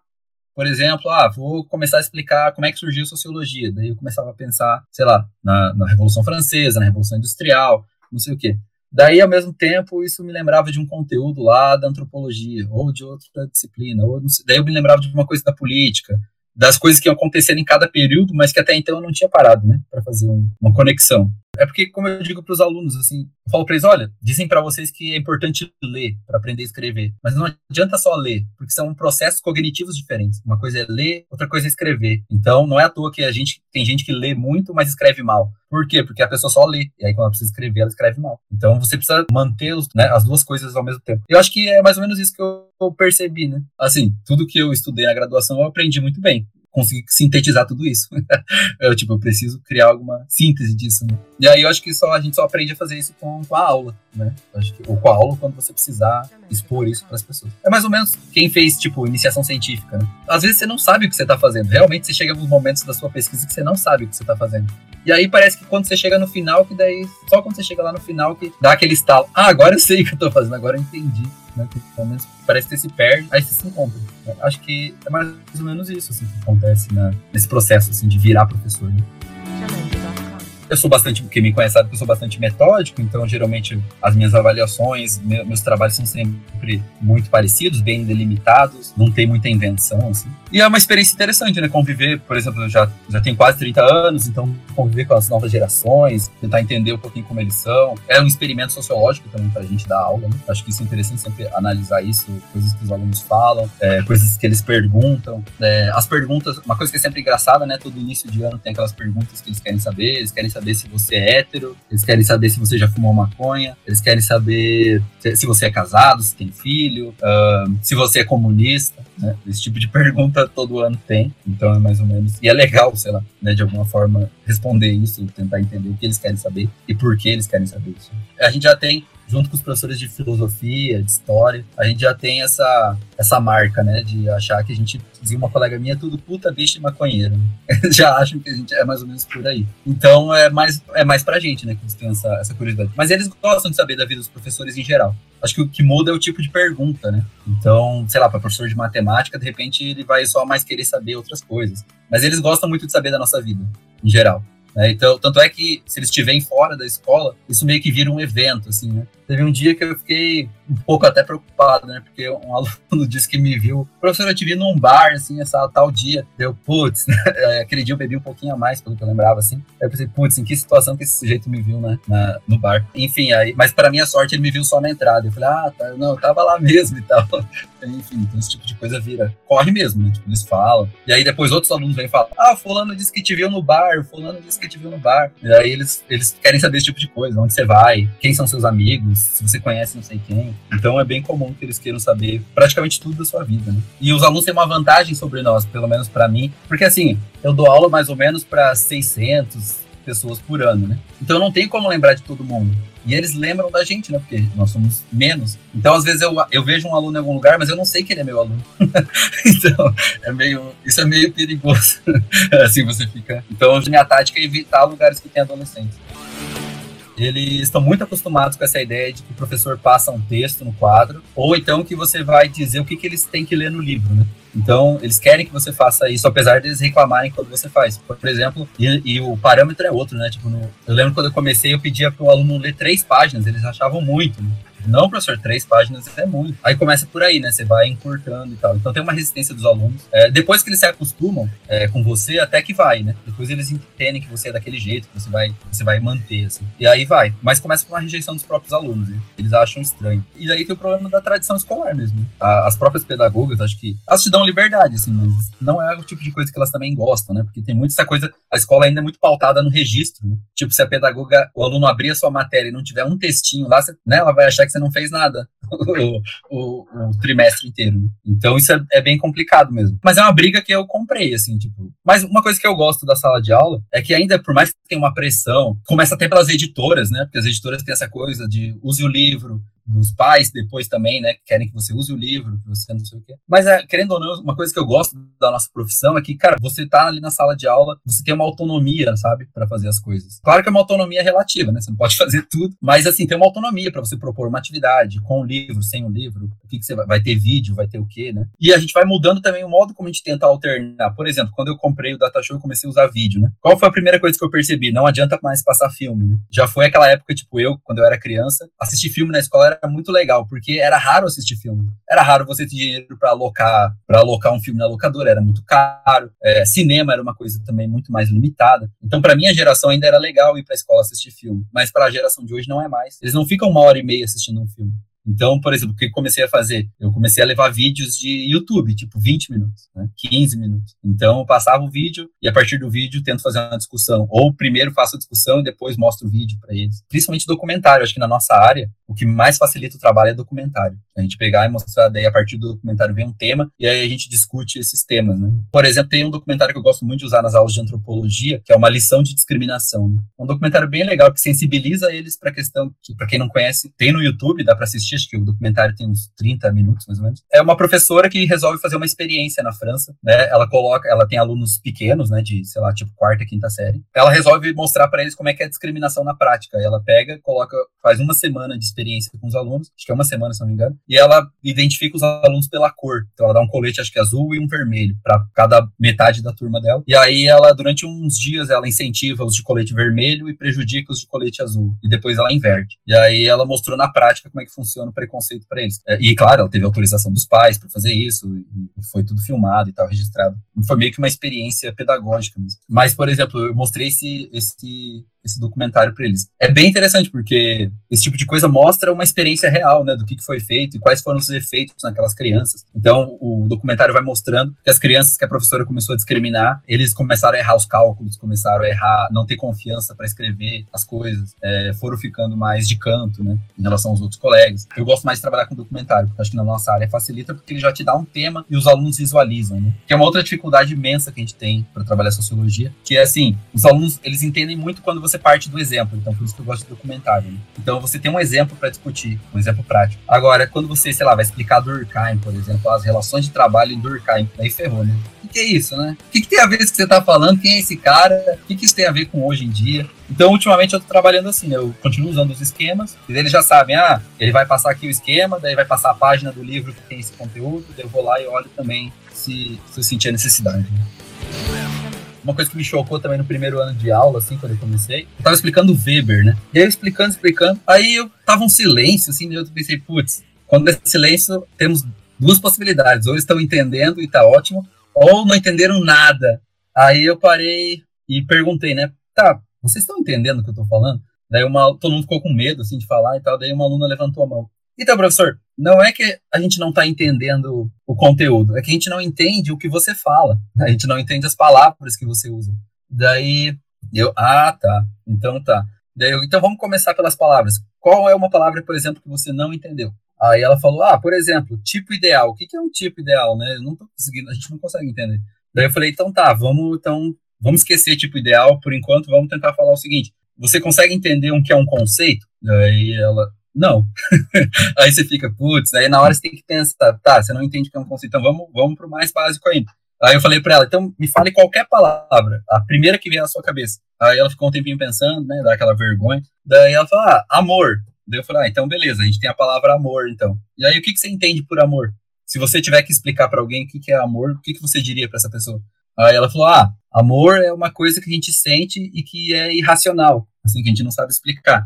por exemplo, ah, vou começar a explicar como é que surgiu a sociologia. Daí eu começava a pensar, sei lá, na, na Revolução Francesa, na Revolução Industrial, não sei o quê. Daí, ao mesmo tempo, isso me lembrava de um conteúdo lá da antropologia, ou de outra disciplina, ou sei, daí eu me lembrava de uma coisa da política, das coisas que iam acontecendo em cada período, mas que até então eu não tinha parado, né, para fazer um, uma conexão. É porque, como eu digo para os alunos, assim, eu falo para eles: olha, dizem para vocês que é importante ler para aprender a escrever, mas não adianta só ler, porque são processos cognitivos diferentes. Uma coisa é ler, outra coisa é escrever. Então, não é à toa que a gente tem gente que lê muito, mas escreve mal. Por quê? Porque a pessoa só lê, e aí quando ela precisa escrever, ela escreve mal. Então, você precisa manter né, as duas coisas ao mesmo tempo. Eu acho que é mais ou menos isso que eu percebi, né? Assim, tudo que eu estudei na graduação eu aprendi muito bem conseguir sintetizar tudo isso. eu, tipo, eu preciso criar alguma síntese disso, né? E aí eu acho que só, a gente só aprende a fazer isso com, com a aula, né? Que, ou com a aula quando você precisar expor isso para as pessoas. É mais ou menos quem fez, tipo, iniciação científica, né? Às vezes você não sabe o que você está fazendo. Realmente você chega alguns momentos da sua pesquisa que você não sabe o que você está fazendo. E aí parece que quando você chega no final, que daí, só quando você chega lá no final que dá aquele estalo. Ah, agora eu sei o que eu tô fazendo, agora eu entendi. Né? Pelo menos parece que você se perde, aí você se encontra. Acho que é mais ou menos isso assim, que acontece na, nesse processo assim, de virar professor. Né? Eu sou bastante, quem me conhece sabe que eu sou bastante metódico, então geralmente as minhas avaliações, meus trabalhos são sempre muito parecidos, bem delimitados, não tem muita invenção, assim. E é uma experiência interessante, né? Conviver, por exemplo, eu já, já tenho quase 30 anos, então conviver com as novas gerações, tentar entender um pouquinho como eles são. É um experimento sociológico também para a gente dar aula, né? Acho que isso é interessante sempre analisar isso, coisas que os alunos falam, é, coisas que eles perguntam. É, as perguntas, uma coisa que é sempre engraçada, né? Todo início de ano tem aquelas perguntas que eles querem saber, eles querem saber se você é hétero, eles querem saber se você já fumou maconha, eles querem saber se você é casado, se tem filho, uh, se você é comunista, né? Esse tipo de pergunta todo ano tem, então é mais ou menos. E é legal, sei lá, né, de alguma forma responder isso, tentar entender o que eles querem saber e por que eles querem saber isso. A gente já tem junto com os professores de filosofia, de história, a gente já tem essa, essa marca, né, de achar que a gente, dizia uma colega minha, tudo puta, bicho e maconheiro. Né? já acham que a gente é mais ou menos por aí. Então é mais, é mais pra gente, né, que eles têm essa, essa curiosidade. Mas eles gostam de saber da vida dos professores em geral. Acho que o que muda é o tipo de pergunta, né? Então, sei lá, para professor de matemática, de repente ele vai só mais querer saber outras coisas. Mas eles gostam muito de saber da nossa vida, em geral. Né? Então, tanto é que se eles estiverem fora da escola, isso meio que vira um evento, assim, né? Teve um dia que eu fiquei um pouco até preocupado, né? Porque um aluno disse que me viu, professor, eu te vi num bar, assim, essa tal dia. Deu, putz, né? aquele dia eu bebi um pouquinho a mais, pelo que eu lembrava, assim. Aí eu pensei, putz, em que situação que esse sujeito me viu, né? Na, no bar. Enfim, aí, mas para minha sorte, ele me viu só na entrada. Eu falei, ah, tá, não, eu tava lá mesmo e tal. Enfim, então esse tipo de coisa vira. Corre mesmo, né? Tipo, eles falam. E aí depois outros alunos vêm falar, ah, fulano disse que te viu no bar, fulano disse que te viu no bar. E aí eles, eles querem saber esse tipo de coisa, onde você vai, quem são seus amigos, se você conhece não sei quem. Então é bem comum que eles queiram saber praticamente tudo da sua vida, né? E os alunos têm uma vantagem sobre nós, pelo menos para mim, porque assim, eu dou aula mais ou menos para 600 pessoas por ano, né? Então não tenho como lembrar de todo mundo. E eles lembram da gente, né? Porque nós somos menos. Então, às vezes, eu, eu vejo um aluno em algum lugar, mas eu não sei que ele é meu aluno. então, é meio, isso é meio perigoso. assim você fica. Então, minha tática é evitar lugares que tem adolescentes eles estão muito acostumados com essa ideia de que o professor passa um texto no quadro, ou então que você vai dizer o que, que eles têm que ler no livro, né? Então, eles querem que você faça isso, apesar de eles reclamarem quando você faz. Por exemplo, e, e o parâmetro é outro, né? Tipo, no, eu lembro quando eu comecei, eu pedia para o aluno ler três páginas, eles achavam muito. Né? Não, professor, três páginas é muito. Aí começa por aí, né? Você vai encurtando e tal. Então tem uma resistência dos alunos. É, depois que eles se acostumam é, com você, até que vai, né? Depois eles entendem que você é daquele jeito, que você vai, você vai manter, assim. E aí vai. Mas começa com uma rejeição dos próprios alunos, né? Eles acham estranho. E aí tem o problema da tradição escolar mesmo. Né? As próprias pedagogas, acho que elas te dão liberdade, assim, mas não é o tipo de coisa que elas também gostam, né? Porque tem muito essa coisa, a escola ainda é muito pautada no registro, né? Tipo, se a pedagoga, o aluno abrir a sua matéria e não tiver um textinho lá, você, né? Ela vai achar que que você não fez nada o, o, o trimestre inteiro. Então isso é, é, bem complicado mesmo. Mas é uma briga que eu comprei, assim, tipo. Mas uma coisa que eu gosto da sala de aula é que ainda, por mais que tenha uma pressão, começa até pelas editoras, né? Porque as editoras têm essa coisa de use o livro, dos pais depois também, né? Que querem que você use o livro, que você não sei o quê. Mas, é, querendo ou não, uma coisa que eu gosto da nossa profissão é que, cara, você tá ali na sala de aula, você tem uma autonomia, sabe, para fazer as coisas. Claro que é uma autonomia relativa, né? Você não pode fazer tudo, mas, assim, tem uma autonomia para você propor uma atividade com o livro, sem o livro, o que, que você vai, vai ter vídeo, vai ter o quê, né? E a gente vai mudando também o modo como a gente tenta alternar. Por exemplo, quando eu comprei o Datashow, eu comecei a usar vídeo, né? Qual foi a primeira coisa que eu percebi? Não adianta mais passar filme, né? Já foi aquela época, tipo, eu, quando eu era criança, assistir filme na escola era muito legal, porque era raro assistir filme. Era raro você ter dinheiro para alocar, para alocar um filme na locadora, era muito caro. É, cinema era uma coisa também muito mais limitada. Então, para minha geração ainda era legal ir para a escola assistir filme, mas para a geração de hoje não é mais. Eles não ficam uma hora e meia assistindo um filme. Então, por exemplo, o que eu comecei a fazer? Eu comecei a levar vídeos de YouTube, tipo 20 minutos, né? 15 minutos. Então, eu passava o vídeo e a partir do vídeo tento fazer uma discussão. Ou primeiro faço a discussão e depois mostro o vídeo para eles. Principalmente documentário. Acho que na nossa área, o que mais facilita o trabalho é documentário. A gente pegar e mostrar, daí a partir do documentário vem um tema e aí a gente discute esses temas, né? Por exemplo, tem um documentário que eu gosto muito de usar nas aulas de antropologia, que é uma lição de discriminação. Né? Um documentário bem legal que sensibiliza eles para a questão que, para quem não conhece, tem no YouTube, dá para assistir, acho que o documentário tem uns 30 minutos mais ou menos. É uma professora que resolve fazer uma experiência na França, né? Ela coloca, ela tem alunos pequenos, né, de, sei lá, tipo quarta, quinta série. Ela resolve mostrar para eles como é que é a discriminação na prática. Ela pega, coloca, faz uma semana de experiência com os alunos, acho que é uma semana, se não me engano, e ela identifica os alunos pela cor. Então ela dá um colete, acho que azul e um vermelho para cada metade da turma dela. E aí ela durante uns dias ela incentiva os de colete vermelho e prejudica os de colete azul. E depois ela inverte. E aí ela mostrou na prática como é que funciona o preconceito para eles. É, e claro, ela teve autorização dos pais para fazer isso, e foi tudo filmado e tal, registrado. Foi meio que uma experiência pedagógica mesmo. Mas, por exemplo, eu mostrei esse, esse esse documentário para eles. É bem interessante porque esse tipo de coisa mostra uma experiência real, né, do que, que foi feito e quais foram os efeitos naquelas crianças. Então, o documentário vai mostrando que as crianças que a professora começou a discriminar, eles começaram a errar os cálculos, começaram a errar, não ter confiança para escrever as coisas, é, foram ficando mais de canto, né, em relação aos outros colegas. Eu gosto mais de trabalhar com documentário, porque acho que na nossa área facilita porque ele já te dá um tema e os alunos visualizam, né, que é uma outra dificuldade imensa que a gente tem para trabalhar sociologia, que é assim, os alunos, eles entendem muito quando você você parte do exemplo. Então, por isso que eu gosto de documentário. Né? Então, você tem um exemplo para discutir, um exemplo prático. Agora, quando você, sei lá, vai explicar Durkheim, por exemplo, as relações de trabalho em Durkheim, aí ferrou, né? O que, é isso, né? O que, que, tem a ver isso que você está falando? Quem é esse cara? O que, que isso tem a ver com hoje em dia? Então, ultimamente, eu estou trabalhando assim, eu continuo usando os esquemas, e eles já sabem, ah, ele vai passar aqui o esquema, daí vai passar a página do livro que tem esse conteúdo, daí eu vou lá e olho também se, se eu sentir a necessidade. Né? Uma coisa que me chocou também no primeiro ano de aula, assim, quando eu comecei, eu tava explicando Weber, né? E aí eu explicando, explicando, aí eu tava um silêncio, assim, e eu pensei, putz, quando é silêncio, temos duas possibilidades, ou estão entendendo e tá ótimo, ou não entenderam nada. Aí eu parei e perguntei, né? Tá, vocês estão entendendo o que eu tô falando? Daí uma, todo mundo ficou com medo, assim, de falar e tal, daí uma aluna levantou a mão. Então, professor, não é que a gente não está entendendo o conteúdo, é que a gente não entende o que você fala, a gente não entende as palavras que você usa. Daí eu, ah, tá, então tá. Daí eu, então vamos começar pelas palavras. Qual é uma palavra, por exemplo, que você não entendeu? Aí ela falou, ah, por exemplo, tipo ideal. O que, que é um tipo ideal, né? Eu não tô conseguindo, a gente não consegue entender. Daí eu falei, então tá, vamos, então, vamos esquecer tipo ideal por enquanto, vamos tentar falar o seguinte. Você consegue entender um que é um conceito? Daí ela, não. aí você fica, putz, aí na hora você tem que pensar, tá, você não entende o que é um conceito, então vamos, vamos pro mais básico ainda. Aí eu falei para ela, então me fale qualquer palavra, a primeira que vier na sua cabeça. Aí ela ficou um tempinho pensando, né, dá aquela vergonha. Daí ela falou, ah, amor. Daí eu falei, ah, então beleza, a gente tem a palavra amor, então. E aí o que, que você entende por amor? Se você tiver que explicar para alguém o que, que é amor, o que, que você diria para essa pessoa? Aí ela falou, ah, amor é uma coisa que a gente sente e que é irracional, assim, que a gente não sabe explicar.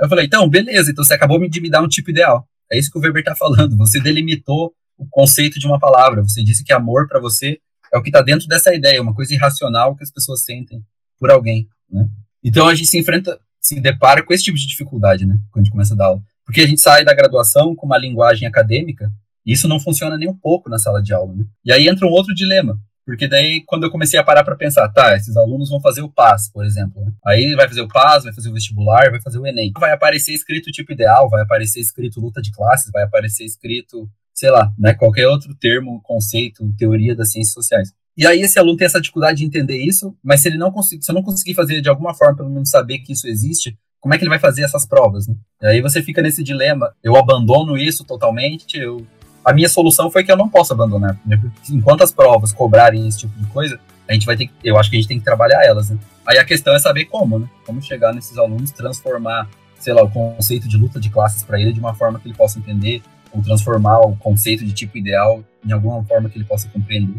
Eu falei, então, beleza, então você acabou de me dar um tipo ideal. É isso que o Weber está falando. Você delimitou o conceito de uma palavra. Você disse que amor para você é o que está dentro dessa ideia, uma coisa irracional que as pessoas sentem por alguém, né? Então a gente se enfrenta, se depara com esse tipo de dificuldade, né? Quando a gente começa a dar aula. Porque a gente sai da graduação com uma linguagem acadêmica e isso não funciona nem um pouco na sala de aula, né? E aí entra um outro dilema. Porque daí, quando eu comecei a parar para pensar, tá, esses alunos vão fazer o PAS, por exemplo. Né? Aí vai fazer o PAS, vai fazer o vestibular, vai fazer o Enem. Vai aparecer escrito tipo ideal, vai aparecer escrito luta de classes, vai aparecer escrito, sei lá, né, qualquer outro termo, conceito, teoria das ciências sociais. E aí esse aluno tem essa dificuldade de entender isso, mas se ele não conseguir, se eu não conseguir fazer de alguma forma, pelo menos saber que isso existe, como é que ele vai fazer essas provas, né? E aí você fica nesse dilema, eu abandono isso totalmente, eu a minha solução foi que eu não posso abandonar. Né? Enquanto as provas cobrarem esse tipo de coisa, a gente vai ter, eu acho que a gente tem que trabalhar elas. Né? Aí a questão é saber como, né? Como chegar nesses alunos, transformar, sei lá, o conceito de luta de classes para ele de uma forma que ele possa entender, ou transformar o conceito de tipo ideal em alguma forma que ele possa compreender.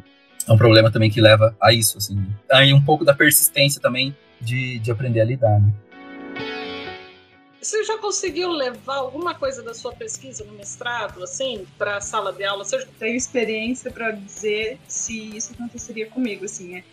É um problema também que leva a isso, assim. Né? Aí um pouco da persistência também de, de aprender a lidar, né? Você já conseguiu levar alguma coisa da sua pesquisa no mestrado, assim, para a sala de aula? Você já... Tenho experiência para dizer se isso aconteceria comigo, assim, né?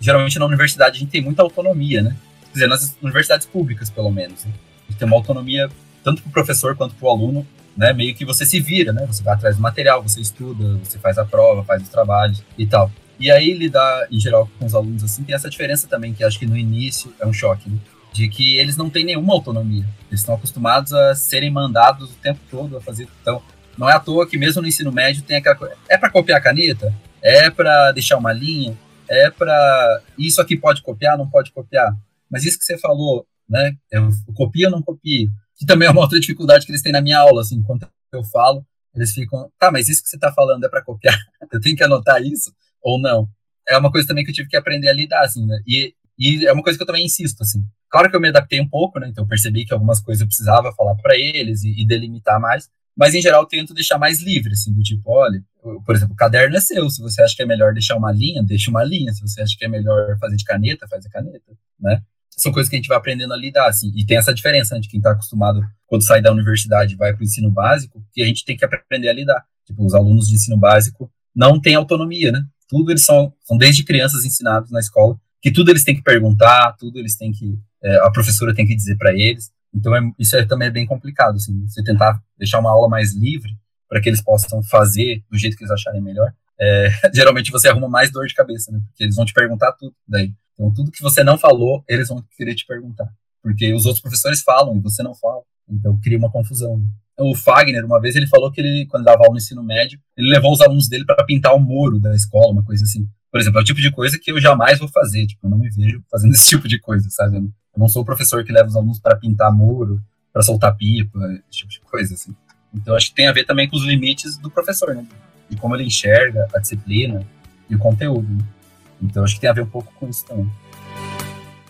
Geralmente na universidade a gente tem muita autonomia, né? Quer dizer, nas universidades públicas, pelo menos. Né? A gente tem uma autonomia tanto para o professor quanto para o aluno, né? Meio que você se vira, né? Você vai atrás do material, você estuda, você faz a prova, faz os trabalhos e tal. E aí lidar, em geral, com os alunos assim, tem essa diferença também, que acho que no início é um choque, né? De que eles não têm nenhuma autonomia. Eles estão acostumados a serem mandados o tempo todo a fazer. Então, não é à toa que mesmo no ensino médio tem aquela coisa. É para copiar a caneta? É para deixar uma linha? É para. Isso aqui pode copiar? Não pode copiar? Mas isso que você falou, né? Eu copio ou não copio? Que também é uma outra dificuldade que eles têm na minha aula, assim, enquanto eu falo, eles ficam, tá, mas isso que você está falando é para copiar? eu tenho que anotar isso ou não? É uma coisa também que eu tive que aprender a lidar, assim, né? E, e é uma coisa que eu também insisto, assim. Claro que eu me adaptei um pouco, né? Então eu percebi que algumas coisas eu precisava falar para eles e, e, delimitar mais. Mas em geral tento deixar mais livre, assim, do tipo, olha, por exemplo, o caderno é seu. Se você acha que é melhor deixar uma linha, deixa uma linha. Se você acha que é melhor fazer de caneta, faz a caneta, né? São coisas que a gente vai aprendendo a lidar, assim. E tem essa diferença né, de quem está acostumado, quando sai da universidade, vai para o ensino básico, que a gente tem que aprender a lidar. Tipo, os alunos de ensino básico não têm autonomia, né? Tudo eles são, são desde crianças ensinados na escola, que tudo eles têm que perguntar, tudo eles têm que é, a professora tem que dizer para eles. Então, é, isso é, também é bem complicado, assim, você tentar deixar uma aula mais livre para que eles possam fazer do jeito que eles acharem melhor. É, geralmente você arruma mais dor de cabeça, né? Porque eles vão te perguntar tudo daí. Então, tudo que você não falou, eles vão querer te perguntar. Porque os outros professores falam e você não fala. Então, cria uma confusão. Né? O Fagner, uma vez, ele falou que ele, quando dava aula no ensino médio, ele levou os alunos dele para pintar o muro da escola, uma coisa assim. Por exemplo, é o tipo de coisa que eu jamais vou fazer. Tipo, eu não me vejo fazendo esse tipo de coisa, sabe? Eu não sou o professor que leva os alunos para pintar muro, para soltar pipa, esse tipo de coisa, assim. Então, acho que tem a ver também com os limites do professor, né? E como ele enxerga a disciplina e o conteúdo. Né? Então, acho que tem a ver um pouco com isso também.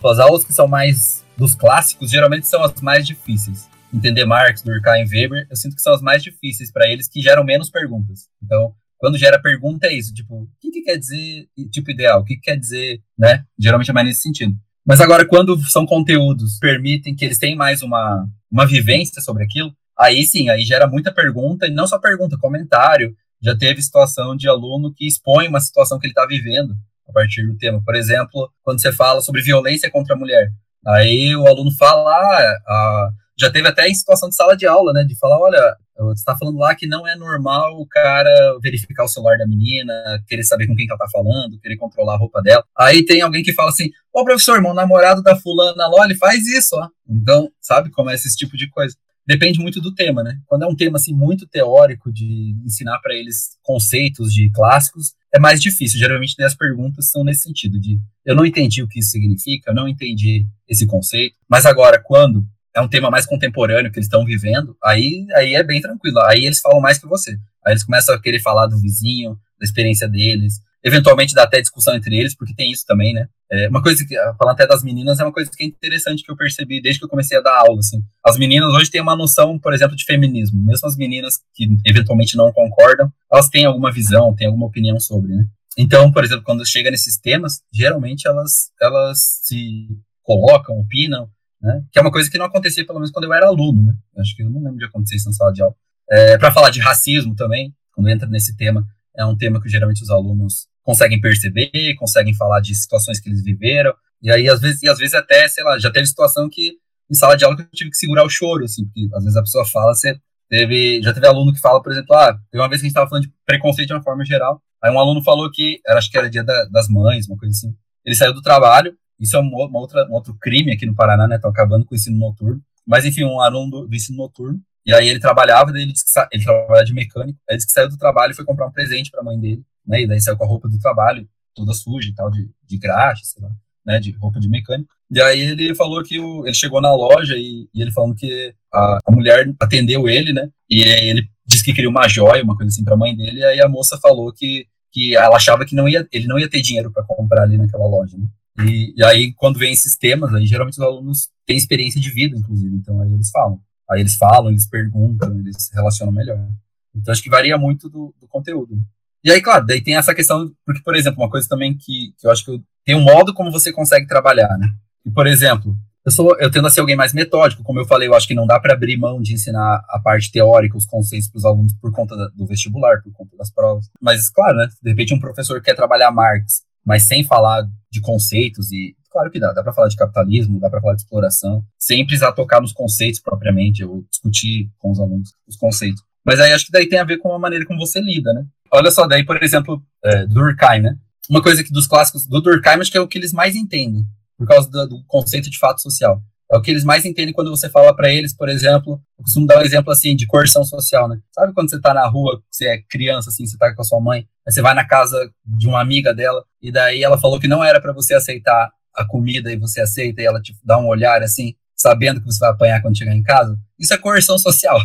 As aulas que são mais dos clássicos, geralmente são as mais difíceis. Entender Marx, Durkheim, Weber, eu sinto que são as mais difíceis para eles, que geram menos perguntas. Então, quando gera pergunta é isso, tipo, o que, que quer dizer tipo ideal? O que, que quer dizer, né? Geralmente é mais nesse sentido. Mas agora, quando são conteúdos permitem que eles tenham mais uma, uma vivência sobre aquilo, aí sim, aí gera muita pergunta, e não só pergunta, comentário. Já teve situação de aluno que expõe uma situação que ele está vivendo a partir do tema. Por exemplo, quando você fala sobre violência contra a mulher, aí o aluno fala, ah, a, já teve até em situação de sala de aula, né? De falar, olha, você está falando lá que não é normal o cara verificar o celular da menina, querer saber com quem que ela tá falando, querer controlar a roupa dela. Aí tem alguém que fala assim, ô professor, meu namorado da fulana lá, ele faz isso, ó. Então, sabe como é esse tipo de coisa? Depende muito do tema, né? Quando é um tema assim muito teórico de ensinar para eles conceitos de clássicos, é mais difícil. Geralmente as perguntas são nesse sentido de eu não entendi o que isso significa, eu não entendi esse conceito. Mas agora, quando é um tema mais contemporâneo que eles estão vivendo, aí, aí é bem tranquilo. Aí eles falam mais que você. Aí eles começam a querer falar do vizinho, da experiência deles. Eventualmente dá até discussão entre eles, porque tem isso também, né? É uma coisa que, falando até das meninas, é uma coisa que é interessante que eu percebi desde que eu comecei a dar aula, assim. As meninas hoje têm uma noção, por exemplo, de feminismo. Mesmo as meninas que eventualmente não concordam, elas têm alguma visão, têm alguma opinião sobre, né? Então, por exemplo, quando chega nesses temas, geralmente elas, elas se colocam, opinam, né? Que é uma coisa que não acontecia, pelo menos, quando eu era aluno, né? Acho que eu não lembro de acontecer isso na sala de aula. É, Para falar de racismo também, quando entra nesse tema, é um tema que geralmente os alunos conseguem perceber, conseguem falar de situações que eles viveram, e aí às vezes, e às vezes até, sei lá, já teve situação que em sala de aula que eu tive que segurar o choro, assim, porque às vezes a pessoa fala, você teve, já teve aluno que fala, por exemplo, ah, teve uma vez que a gente estava falando de preconceito de uma forma geral, aí um aluno falou que, acho que era dia da, das mães, uma coisa assim, ele saiu do trabalho, isso é uma, uma outra, um outro crime aqui no Paraná, né? Estão acabando com o ensino noturno. Mas, enfim, um aluno do, do ensino noturno. E aí ele trabalhava, daí ele, que ele trabalhava de mecânico. Aí ele disse que saiu do trabalho e foi comprar um presente para a mãe dele. Né? E daí saiu com a roupa do trabalho, toda suja e tal, de, de graxa, sei lá, né? De roupa de mecânico. E aí ele falou que o, ele chegou na loja e, e ele falando que a, a, mulher atendeu ele, né? E ele disse que queria uma joia, uma coisa assim, para a mãe dele. E aí a moça falou que, que ela achava que não ia, ele não ia ter dinheiro para comprar ali naquela loja, né? E, e, aí, quando vem esses temas, aí geralmente os alunos têm experiência de vida, inclusive, então aí eles falam. Aí eles falam, eles perguntam, eles se relacionam melhor. Então acho que varia muito do, do conteúdo. E aí, claro, daí tem essa questão, porque, por exemplo, uma coisa também que, que eu acho que eu, tem um modo como você consegue trabalhar, né? E, por exemplo, eu, sou, eu tendo a ser alguém mais metódico, como eu falei, eu acho que não dá para abrir mão de ensinar a parte teórica, os conceitos para os alunos por conta da, do vestibular, por conta das provas. Mas, claro, né? De repente, um professor quer trabalhar Marx mas sem falar de conceitos e claro que dá, dá para falar de capitalismo, dá para falar de exploração, sem precisar tocar nos conceitos propriamente, ou discutir com os alunos os conceitos. Mas aí acho que daí tem a ver com a maneira como você lida, né? Olha só, daí, por exemplo, é, Durkheim, né? Uma coisa que dos clássicos do Durkheim acho que é o que eles mais entendem, por causa do, do conceito de fato social. É o que eles mais entendem quando você fala para eles, por exemplo, eu costumo dar um exemplo assim de coerção social, né? Sabe quando você tá na rua, você é criança assim, você tá com a sua mãe, aí você vai na casa de uma amiga dela e daí ela falou que não era para você aceitar a comida e você aceita e ela te dá um olhar assim, sabendo que você vai apanhar quando chegar em casa. Isso é coerção social,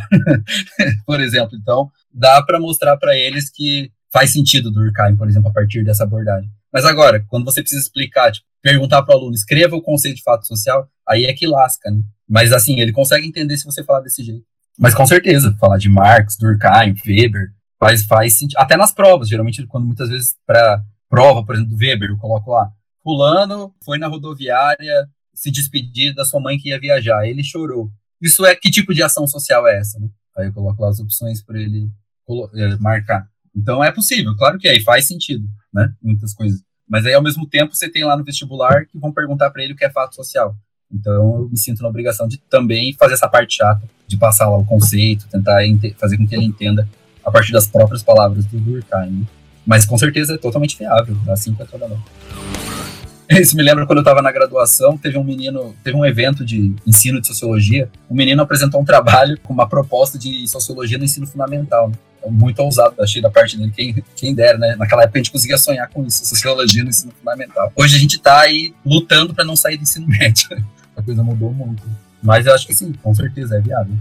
por exemplo. Então, dá para mostrar para eles que faz sentido Durkheim, por exemplo, a partir dessa abordagem. Mas agora, quando você precisa explicar, tipo, perguntar para o aluno, escreva o conceito de fato social, aí é que lasca, né? Mas assim, ele consegue entender se você falar desse jeito. Mas com certeza, falar de Marx, Durkheim, Weber, faz, faz sentido. Até nas provas, geralmente, quando muitas vezes para prova, por exemplo, do Weber, eu coloco lá, fulano foi na rodoviária se despedir da sua mãe que ia viajar, ele chorou. Isso é, que tipo de ação social é essa, né? Aí eu coloco lá as opções para ele é, marcar. Então é possível, claro que é, e faz sentido, né? Muitas coisas. Mas aí, ao mesmo tempo, você tem lá no vestibular que vão perguntar para ele o que é fato social. Então, eu me sinto na obrigação de também fazer essa parte chata, de passar lá o conceito, tentar fazer com que ele entenda a partir das próprias palavras do Durkheim. Né? Mas, com certeza, é totalmente viável, assim para toda mão. Isso me lembra quando eu estava na graduação, teve um menino, teve um evento de ensino de sociologia, o um menino apresentou um trabalho com uma proposta de sociologia no ensino fundamental. Né? muito ousado, achei da parte dele, quem, quem dera, né? Naquela época a gente conseguia sonhar com isso, sociologia no ensino fundamental. Hoje a gente está aí lutando para não sair do ensino médio. a coisa mudou muito. Mas eu acho que sim, com certeza é viável.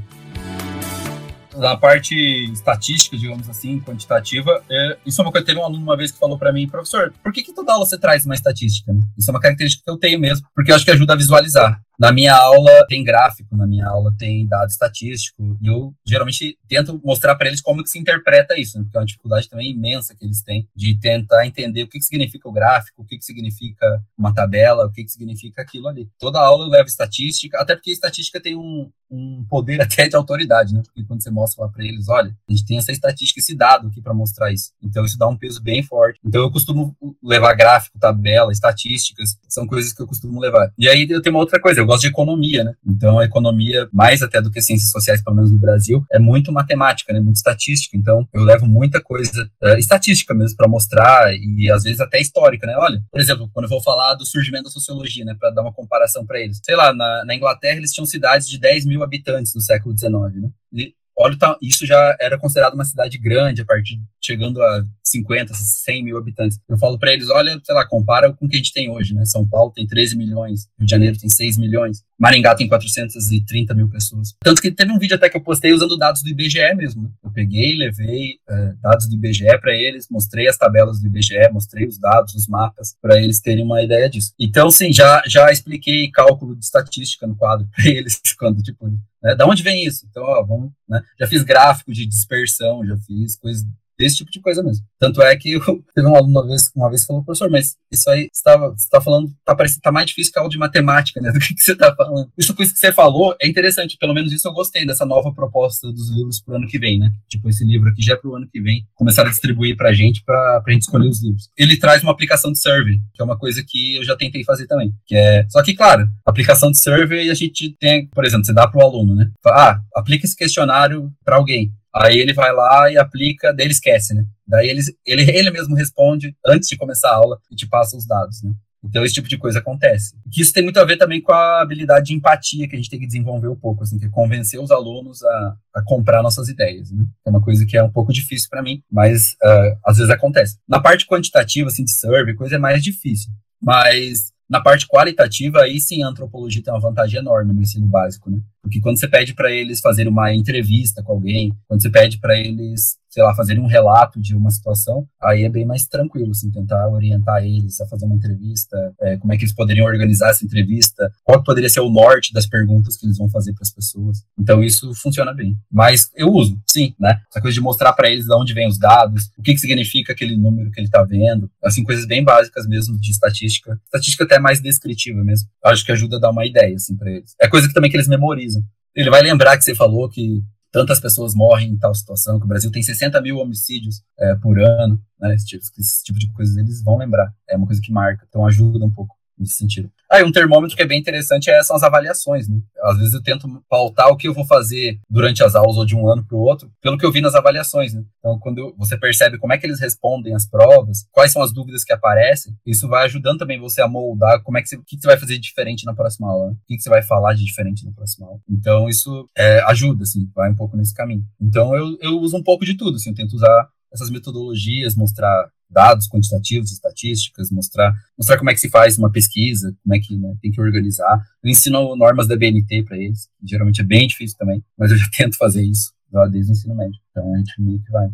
Na parte estatística, digamos assim, quantitativa, é, isso é uma coisa que teve um aluno uma vez que falou para mim, professor, por que, que toda aula você traz uma estatística? Né? Isso é uma característica que eu tenho mesmo, porque eu acho que ajuda a visualizar. Na minha aula tem gráfico, na minha aula tem dado estatístico, e eu geralmente tento mostrar para eles como que se interpreta isso, né? porque é uma dificuldade também imensa que eles têm de tentar entender o que, que significa o gráfico, o que, que significa uma tabela, o que, que significa aquilo ali. Toda aula eu levo estatística, até porque estatística tem um, um poder até de autoridade, né? Porque quando você mostra lá para eles, olha, a gente tem essa estatística, esse dado aqui para mostrar isso. Então isso dá um peso bem forte. Então eu costumo levar gráfico, tabela, estatísticas, são coisas que eu costumo levar. E aí eu tenho uma outra coisa, gosto de economia, né? Então a economia, mais até do que ciências sociais, pelo menos no Brasil, é muito matemática, né? Muito estatística. Então eu levo muita coisa é, estatística mesmo para mostrar e às vezes até histórica, né? Olha, por exemplo, quando eu vou falar do surgimento da sociologia, né? Para dar uma comparação para eles. Sei lá, na, na Inglaterra eles tinham cidades de 10 mil habitantes no século XIX, né? E olha, isso já era considerado uma cidade grande, a partir chegando a 50, 100 mil habitantes. Eu falo para eles, olha, sei lá, compara com o que a gente tem hoje, né? São Paulo tem 13 milhões, Rio de Janeiro tem 6 milhões, Maringá tem 430 mil pessoas. Tanto que teve um vídeo até que eu postei usando dados do IBGE mesmo. Né? Eu peguei, levei é, dados do IBGE para eles, mostrei as tabelas do IBGE, mostrei os dados, os mapas, para eles terem uma ideia disso. Então, sim, já, já expliquei cálculo de estatística no quadro para eles, quando, tipo, né, da onde vem isso? Então, ó, vamos, né, já fiz gráfico de dispersão, já fiz coisas esse tipo de coisa mesmo. Tanto é que eu, teve um aluno uma vez, uma vez falou, professor, mas isso aí, você está falando, tá parecendo, tá mais difícil que aula de matemática, né, do que, que você está falando. Isso coisa que você falou é interessante, pelo menos isso eu gostei dessa nova proposta dos livros para o ano que vem, né, tipo, esse livro aqui já é para o ano que vem, começar a distribuir para a gente, para a gente escolher os livros. Ele traz uma aplicação de survey, que é uma coisa que eu já tentei fazer também, que é, só que, claro, aplicação de survey a gente tem, por exemplo, você dá para o aluno, né, ah, aplica esse questionário para alguém, Aí ele vai lá e aplica, daí ele esquece, né? Daí ele, ele, ele mesmo responde antes de começar a aula e te passa os dados, né? Então esse tipo de coisa acontece. Que isso tem muito a ver também com a habilidade de empatia que a gente tem que desenvolver um pouco, assim, que é convencer os alunos a, a comprar nossas ideias, né? É uma coisa que é um pouco difícil para mim, mas uh, às vezes acontece. Na parte quantitativa, assim, de survey, coisa é mais difícil. Mas na parte qualitativa, aí sim a antropologia tem uma vantagem enorme no ensino básico, né? Porque quando você pede para eles fazerem uma entrevista com alguém, quando você pede para eles, sei lá, fazerem um relato de uma situação, aí é bem mais tranquilo, assim, tentar orientar eles a fazer uma entrevista, é, como é que eles poderiam organizar essa entrevista, qual poderia ser o norte das perguntas que eles vão fazer para as pessoas. Então isso funciona bem. Mas eu uso, sim, né? Essa coisa de mostrar para eles de onde vêm os dados, o que, que significa aquele número que ele está vendo, assim, coisas bem básicas mesmo de estatística. Estatística até mais descritiva mesmo. Acho que ajuda a dar uma ideia, assim, para eles. É coisa que também que eles memorizam ele vai lembrar que você falou que tantas pessoas morrem em tal situação, que o Brasil tem 60 mil homicídios é, por ano, né? Esse tipo, esse tipo de coisa eles vão lembrar. É uma coisa que marca, então ajuda um pouco nesse sentido. Ah, e um termômetro que é bem interessante é, são as avaliações, né? Às vezes eu tento pautar o que eu vou fazer durante as aulas ou de um ano para o outro, pelo que eu vi nas avaliações, né? Então, quando você percebe como é que eles respondem as provas, quais são as dúvidas que aparecem, isso vai ajudando também você a moldar como é que você, o que você vai fazer diferente na próxima aula, né? o que você vai falar de diferente na próxima aula. Então, isso é, ajuda, assim, vai um pouco nesse caminho. Então, eu, eu uso um pouco de tudo, assim, eu tento usar essas metodologias, mostrar dados quantitativos, estatísticas, mostrar, mostrar como é que se faz uma pesquisa, como é que né, tem que organizar. Eu ensino normas da BNT para eles, geralmente é bem difícil também, mas eu já tento fazer isso desde o ensino médio. Então a gente meio que vai.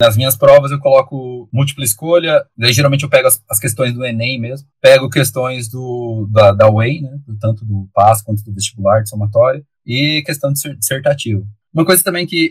Nas minhas provas eu coloco múltipla escolha, daí geralmente eu pego as, as questões do Enem mesmo, pego questões do, da, da UEM, né, tanto do PAS quanto do vestibular de somatório, e questão dissertativa. Uma coisa também que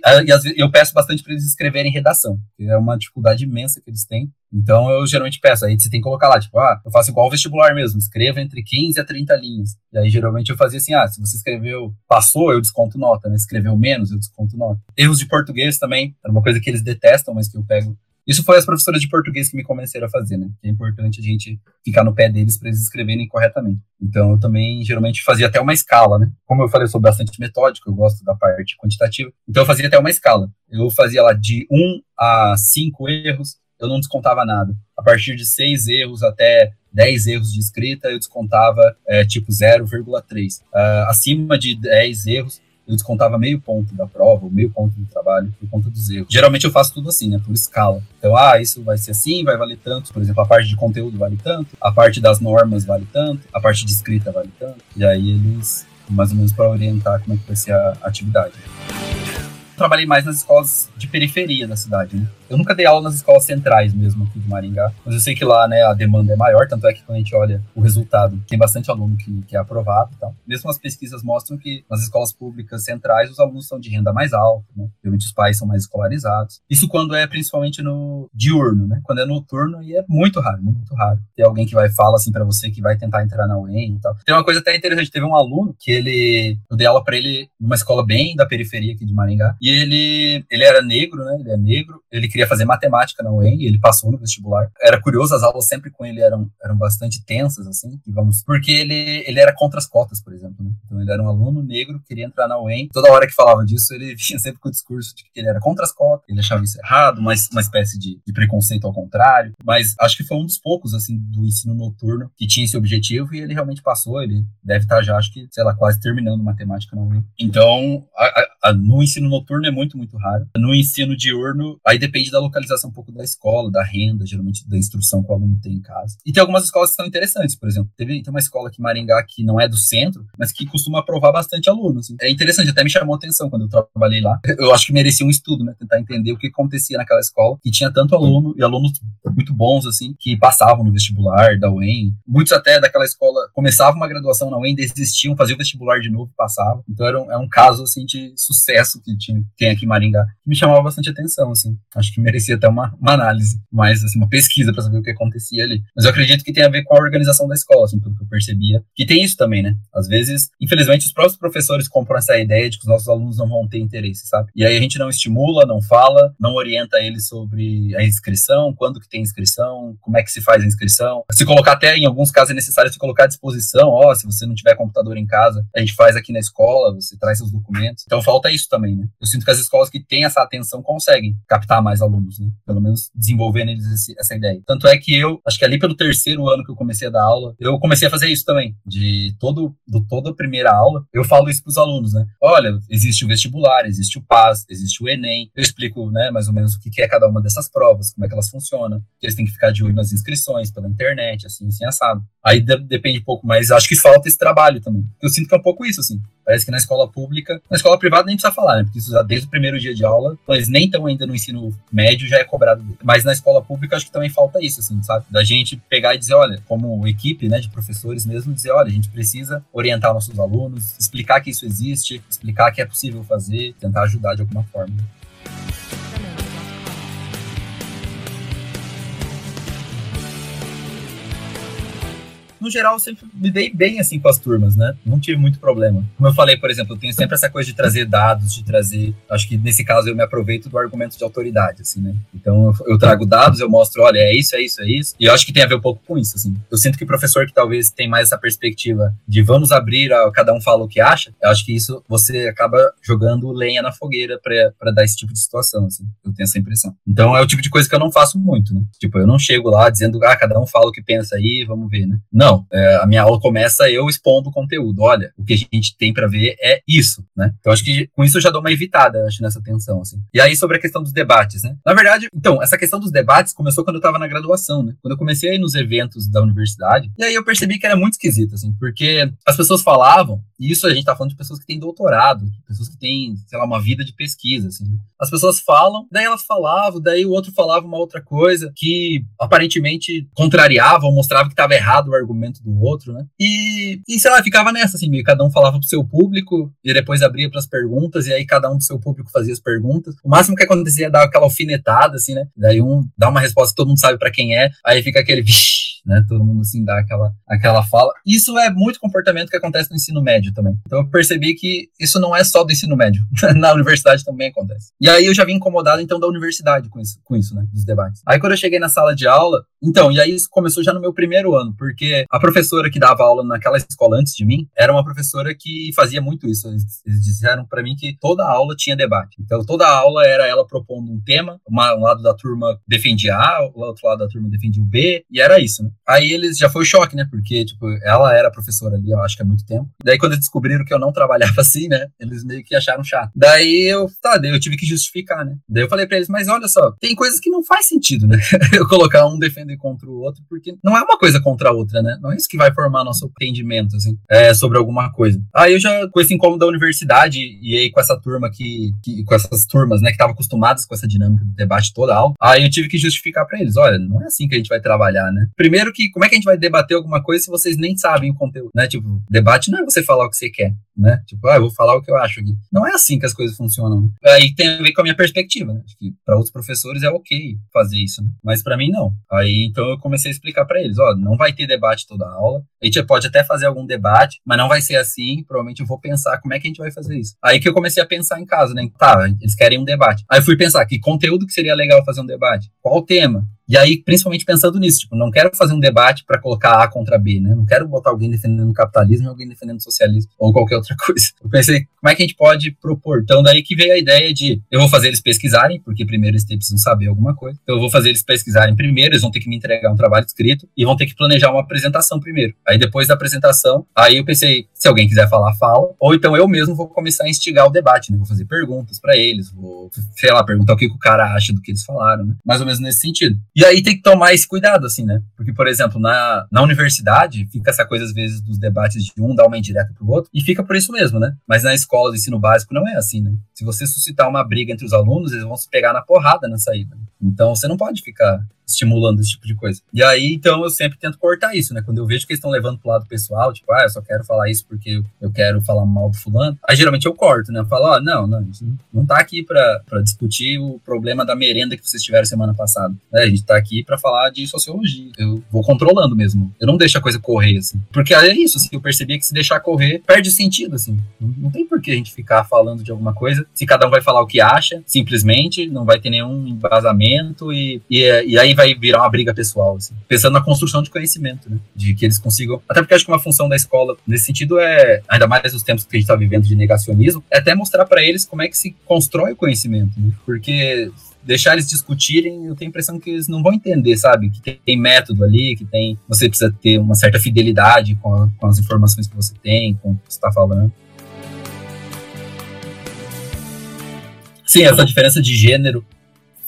eu peço bastante para eles escreverem redação, que é uma dificuldade imensa que eles têm. Então eu geralmente peço, aí você tem que colocar lá, tipo, ah, eu faço igual o vestibular mesmo, escreva entre 15 a 30 linhas. E aí geralmente eu fazia assim, ah, se você escreveu passou, eu desconto nota, né? Escreveu menos, eu desconto nota. Erros de português também, era uma coisa que eles detestam, mas que eu pego isso foi as professoras de português que me convenceram a fazer, né? Que é importante a gente ficar no pé deles para eles escreverem corretamente. Então, eu também geralmente fazia até uma escala, né? Como eu falei, eu sou bastante metódico, eu gosto da parte quantitativa. Então, eu fazia até uma escala. Eu fazia lá de 1 a 5 erros, eu não descontava nada. A partir de 6 erros até 10 erros de escrita, eu descontava é, tipo 0,3. Uh, ah, acima de 10 erros, eu descontava meio ponto da prova, ou meio ponto do trabalho, por conta dos erros. Geralmente eu faço tudo assim, né, por escala. Então, ah, isso vai ser assim, vai valer tanto. Por exemplo, a parte de conteúdo vale tanto, a parte das normas vale tanto, a parte de escrita vale tanto. E aí eles, mais ou menos, para orientar como é que vai ser a atividade. Trabalhei mais nas escolas de periferia da cidade, né? Eu nunca dei aula nas escolas centrais mesmo aqui de Maringá, mas eu sei que lá, né, a demanda é maior, tanto é que quando a gente olha o resultado, tem bastante aluno que, que é aprovado e tal. Mesmo as pesquisas mostram que nas escolas públicas centrais os alunos são de renda mais alta, né? Realmente os pais são mais escolarizados. Isso quando é principalmente no diurno, né? Quando é noturno e é muito raro, muito raro. Tem alguém que vai falar assim para você que vai tentar entrar na UEM e tal. Tem uma coisa até interessante, teve um aluno que ele, eu dei aula para ele numa escola bem da periferia aqui de Maringá, e ele, ele era negro, né? Ele é negro, ele queria fazer matemática na UEM, ele passou no vestibular. Era curioso, as aulas sempre com ele eram, eram bastante tensas, assim, digamos, porque ele, ele era contra as cotas, por exemplo, né? Então ele era um aluno negro, queria entrar na UEM. Toda hora que falava disso, ele vinha sempre com o discurso de que ele era contra as cotas, ele achava isso errado, mas uma espécie de, de preconceito ao contrário. Mas acho que foi um dos poucos, assim, do ensino noturno que tinha esse objetivo e ele realmente passou. Ele deve estar já, acho que, sei lá, quase terminando matemática na UEM. Então, a, a, no ensino noturno é muito, muito raro. No ensino diurno, aí depende da localização um pouco da escola, da renda, geralmente da instrução que o aluno tem em casa. E tem algumas escolas que são interessantes, por exemplo, teve tem uma escola aqui em Maringá que não é do centro, mas que costuma aprovar bastante alunos. Assim. É interessante, até me chamou a atenção quando eu trabalhei lá. Eu acho que merecia um estudo, né? Tentar entender o que acontecia naquela escola, que tinha tanto aluno e alunos muito bons, assim, que passavam no vestibular da UEM. Muitos até daquela escola começavam uma graduação na UEM, desistiam, faziam o vestibular de novo e passavam. Então era um, é um caso, assim, de sucesso que tinha, tem aqui em Maringá, me chamava bastante atenção, assim. Acho que merecia até uma, uma análise, mais, assim, uma pesquisa para saber o que acontecia ali. Mas eu acredito que tem a ver com a organização da escola, assim, pelo que eu percebia. Que tem isso também, né? Às vezes, infelizmente, os próprios professores compram essa ideia de que os nossos alunos não vão ter interesse, sabe? E aí a gente não estimula, não fala, não orienta eles sobre a inscrição, quando que tem inscrição, como é que se faz a inscrição. Se colocar até, em alguns casos, é necessário se colocar à disposição, ó, oh, se você não tiver computador em casa, a gente faz aqui na escola, você traz seus documentos. Então falta isso também, né? Eu sinto que as escolas que têm essa atenção conseguem captar mais alunos, né? Pelo menos desenvolver neles esse, essa ideia. Tanto é que eu, acho que ali pelo terceiro ano que eu comecei a dar aula, eu comecei a fazer isso também. De todo, do toda a primeira aula, eu falo isso para os alunos, né? Olha, existe o vestibular, existe o PAS, existe o Enem. Eu explico, né, mais ou menos o que é cada uma dessas provas, como é que elas funcionam. Que eles têm que ficar de olho nas inscrições pela internet, assim, assim, assado. Aí de, depende um pouco, mas acho que falta esse trabalho também. Eu sinto que é um pouco isso, assim. Parece que na escola pública, na escola privada nem precisa falar, né? Porque isso desde o primeiro dia de aula, então eles nem estão ainda no ensino médio, já é cobrado. Mas na escola pública acho que também falta isso, assim, sabe? Da gente pegar e dizer, olha, como equipe, né, de professores mesmo, dizer, olha, a gente precisa orientar nossos alunos, explicar que isso existe, explicar que é possível fazer, tentar ajudar de alguma forma. No geral, eu sempre me dei bem assim com as turmas, né? Não tive muito problema. Como eu falei, por exemplo, eu tenho sempre essa coisa de trazer dados, de trazer. Acho que nesse caso eu me aproveito do argumento de autoridade, assim, né? Então eu, trago dados, eu mostro, olha, é isso, é isso, é isso. E eu acho que tem a ver um pouco com isso, assim. Eu sinto que o professor que talvez tem mais essa perspectiva de vamos abrir, a, cada um fala o que acha, eu acho que isso você acaba jogando lenha na fogueira para dar esse tipo de situação, assim. Eu tenho essa impressão. Então é o tipo de coisa que eu não faço muito, né? Tipo, eu não chego lá dizendo, ah, cada um fala o que pensa aí, vamos ver, né? Não não, é, a minha aula começa eu expondo o conteúdo. Olha, o que a gente tem para ver é isso, né? Então acho que com isso eu já dou uma evitada, acho, nessa tensão, assim. E aí sobre a questão dos debates, né? Na verdade, então, essa questão dos debates começou quando eu estava na graduação, né? Quando eu comecei a ir nos eventos da universidade, e aí eu percebi que era muito esquisito, assim, porque as pessoas falavam, e isso a gente tá falando de pessoas que têm doutorado, pessoas que têm, sei lá, uma vida de pesquisa, assim. Né? As pessoas falam, daí elas falavam, daí o outro falava uma outra coisa que aparentemente contrariava ou mostrava que estava errado o argumento argumento do outro, né? E, e sei lá, ficava nessa, assim, meio cada um falava pro seu público e depois abria para as perguntas e aí cada um do seu público fazia as perguntas. O máximo que acontecia é dar aquela alfinetada, assim, né? Daí um dá uma resposta que todo mundo sabe para quem é, aí fica aquele vixi, né? Todo mundo assim dá aquela, aquela fala. Isso é muito comportamento que acontece no ensino médio também. Então eu percebi que isso não é só do ensino médio, na universidade também acontece. E aí eu já vim incomodado então da universidade com isso, com isso, né? Dos debates. Aí quando eu cheguei na sala de aula, então, e aí isso começou já no meu primeiro ano, porque a professora que dava aula naquela escola antes de mim era uma professora que fazia muito isso. Eles, eles disseram para mim que toda aula tinha debate. Então, toda aula era ela propondo um tema, uma, um lado da turma defendia A, o outro lado da turma defendia o B, e era isso, né? Aí eles já foi o choque, né? Porque, tipo, ela era professora ali, eu acho que há muito tempo. Daí, quando eles descobriram que eu não trabalhava assim, né? Eles meio que acharam chato. Daí eu, tá, daí eu tive que justificar, né? Daí eu falei pra eles, mas olha só, tem coisas que não faz sentido, né? eu colocar um defender contra o outro, porque não é uma coisa contra a outra, né? Não é isso que vai formar nosso entendimento, assim, é, sobre alguma coisa. Aí eu já, com esse incômodo da universidade, e aí com essa turma que, que com essas turmas, né, que estavam acostumadas com essa dinâmica do debate toda aula, aí eu tive que justificar para eles, olha, não é assim que a gente vai trabalhar, né? Primeiro que, como é que a gente vai debater alguma coisa se vocês nem sabem o conteúdo, né? Tipo, debate não é você falar o que você quer, né? Tipo, ah, eu vou falar o que eu acho. Não é assim que as coisas funcionam. Né? Aí tem a ver com a minha perspectiva, né? Acho que para outros professores é ok fazer isso, né? Mas para mim não. Aí então eu comecei a explicar para eles, ó, não vai ter debate toda a aula. A gente pode até fazer algum debate, mas não vai ser assim. Provavelmente eu vou pensar como é que a gente vai fazer isso. Aí que eu comecei a pensar em casa, né? Tá, eles querem um debate. Aí eu fui pensar que conteúdo que seria legal fazer um debate, qual o tema, e aí, principalmente pensando nisso, tipo, não quero fazer um debate para colocar A contra B, né? Não quero botar alguém defendendo o capitalismo e alguém defendendo o socialismo ou qualquer outra coisa. Eu pensei, como é que a gente pode propor? Então, daí que veio a ideia de eu vou fazer eles pesquisarem, porque primeiro eles precisam saber alguma coisa. Então, eu vou fazer eles pesquisarem primeiro, eles vão ter que me entregar um trabalho escrito e vão ter que planejar uma apresentação primeiro. Aí, depois da apresentação, aí eu pensei, se alguém quiser falar, fala. Ou então eu mesmo vou começar a instigar o debate, né? Vou fazer perguntas para eles, vou, sei lá, perguntar o que, que o cara acha do que eles falaram, né? Mais ou menos nesse sentido. E aí tem que tomar esse cuidado, assim, né? Porque, por exemplo, na, na universidade, fica essa coisa, às vezes, dos debates de um dar uma indireta pro outro, e fica por isso mesmo, né? Mas na escola de ensino básico não é assim, né? Se você suscitar uma briga entre os alunos, eles vão se pegar na porrada na saída. Então, você não pode ficar estimulando esse tipo de coisa. E aí, então, eu sempre tento cortar isso, né? Quando eu vejo que eles estão levando pro lado pessoal, tipo, ah, eu só quero falar isso porque eu quero falar mal do fulano, aí geralmente eu corto, né? Eu falo, ó, oh, não, não, não tá aqui pra, pra discutir o problema da merenda que vocês tiveram semana passada. Né? A gente tá aqui pra falar de sociologia. Eu vou controlando mesmo. Eu não deixo a coisa correr, assim. Porque é isso, assim, eu percebi que se deixar correr, perde sentido, assim. Não, não tem por que a gente ficar falando de alguma coisa se cada um vai falar o que acha, simplesmente, não vai ter nenhum embasamento e, e, e aí vai virar uma briga pessoal, assim. Pensando na construção de conhecimento, né? De que eles consigam. Até porque acho que uma função da escola, nesse sentido, é, ainda mais nos tempos que a gente está vivendo de negacionismo, é até mostrar para eles como é que se constrói o conhecimento, né? Porque deixar eles discutirem, eu tenho a impressão que eles não vão entender, sabe? Que tem, tem método ali, que tem. Você precisa ter uma certa fidelidade com, a, com as informações que você tem, com o que você está falando. Sim, essa diferença de gênero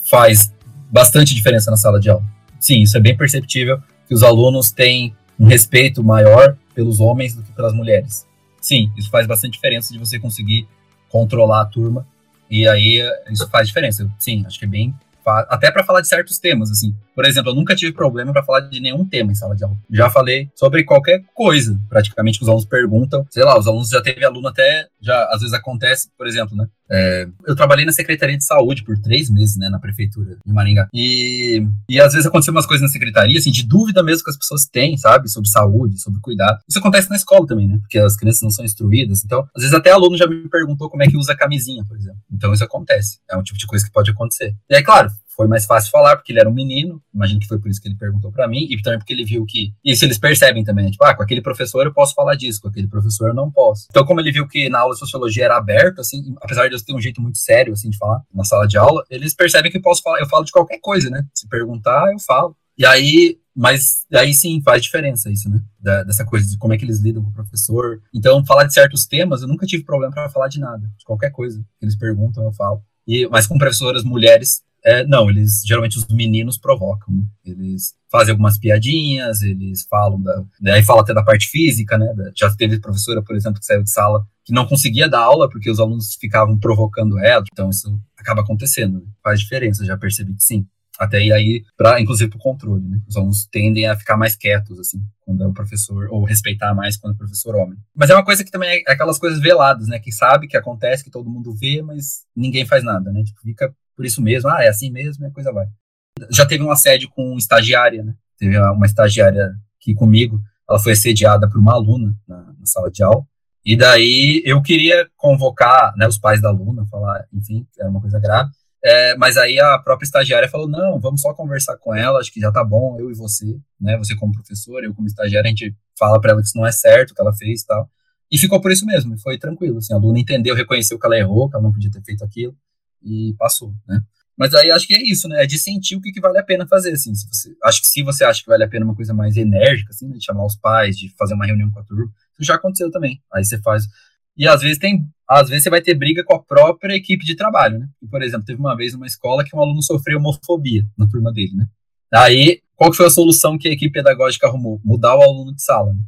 faz bastante diferença na sala de aula sim, isso é bem perceptível que os alunos têm um respeito maior pelos homens do que pelas mulheres. Sim, isso faz bastante diferença de você conseguir controlar a turma e aí isso faz diferença. Sim, acho que é bem até para falar de certos temas, assim. Por exemplo, eu nunca tive problema para falar de nenhum tema em sala de aula. Já falei sobre qualquer coisa, praticamente, que os alunos perguntam. Sei lá, os alunos já teve aluno até, já às vezes acontece, por exemplo, né? É, eu trabalhei na Secretaria de Saúde por três meses, né, na Prefeitura de Maringá. E, e às vezes aconteceu umas coisas na Secretaria, assim, de dúvida mesmo que as pessoas têm, sabe, sobre saúde, sobre cuidado. Isso acontece na escola também, né, porque as crianças não são instruídas. Então, às vezes até aluno já me perguntou como é que usa a camisinha, por exemplo. Então, isso acontece. É um tipo de coisa que pode acontecer. E aí, claro, foi mais fácil falar, porque ele era um menino, imagino que foi por isso que ele perguntou para mim, e também porque ele viu que, isso eles percebem também, tipo, ah, com aquele professor eu posso falar disso, com aquele professor eu não posso. Então, como ele viu que na aula de sociologia era aberto, assim, apesar de eu ter um jeito muito sério, assim, de falar, na sala de aula, eles percebem que eu posso falar, eu falo de qualquer coisa, né? Se perguntar, eu falo. E aí, mas aí sim faz diferença isso, né? Da, dessa coisa de como é que eles lidam com o professor. Então, falar de certos temas, eu nunca tive problema para falar de nada, de qualquer coisa eles perguntam, eu falo. E, mas com professoras mulheres, é, não, eles geralmente os meninos provocam. Né? Eles fazem algumas piadinhas, eles falam da. Aí fala até da parte física, né? Já teve professora, por exemplo, que saiu de sala que não conseguia dar aula porque os alunos ficavam provocando ela. Então isso acaba acontecendo. Né? Faz diferença, já percebi que sim. Até aí, pra, inclusive para o controle, né? Os alunos tendem a ficar mais quietos, assim, quando é o professor, ou respeitar mais quando é o professor homem. Mas é uma coisa que também é aquelas coisas veladas, né? Que sabe que acontece, que todo mundo vê, mas ninguém faz nada, né? Tipo, fica por isso mesmo, ah, é assim mesmo, e a coisa vai. Já teve um assédio com estagiária, né? Teve uma estagiária que comigo, ela foi assediada por uma aluna na, na sala de aula. E daí eu queria convocar né, os pais da aluna, falar, enfim, era uma coisa grave. É, mas aí a própria estagiária falou: não, vamos só conversar com ela, acho que já tá bom, eu e você, né? Você como professor, eu como estagiária, a gente fala para ela que isso não é certo, que ela fez e tal. E ficou por isso mesmo, foi tranquilo. Assim, a aluna entendeu, reconheceu que ela errou, que ela não podia ter feito aquilo e passou, né? Mas aí acho que é isso, né? É de sentir o que, que vale a pena fazer, assim. Se você, acho que se você acha que vale a pena uma coisa mais enérgica, assim, né, de chamar os pais, de fazer uma reunião com a turma, isso já aconteceu também. Aí você faz. E às vezes tem. Às vezes você vai ter briga com a própria equipe de trabalho, né? Por exemplo, teve uma vez numa escola que um aluno sofreu homofobia na turma dele, né? Aí, qual que foi a solução que a equipe pedagógica arrumou? Mudar o aluno de sala, né?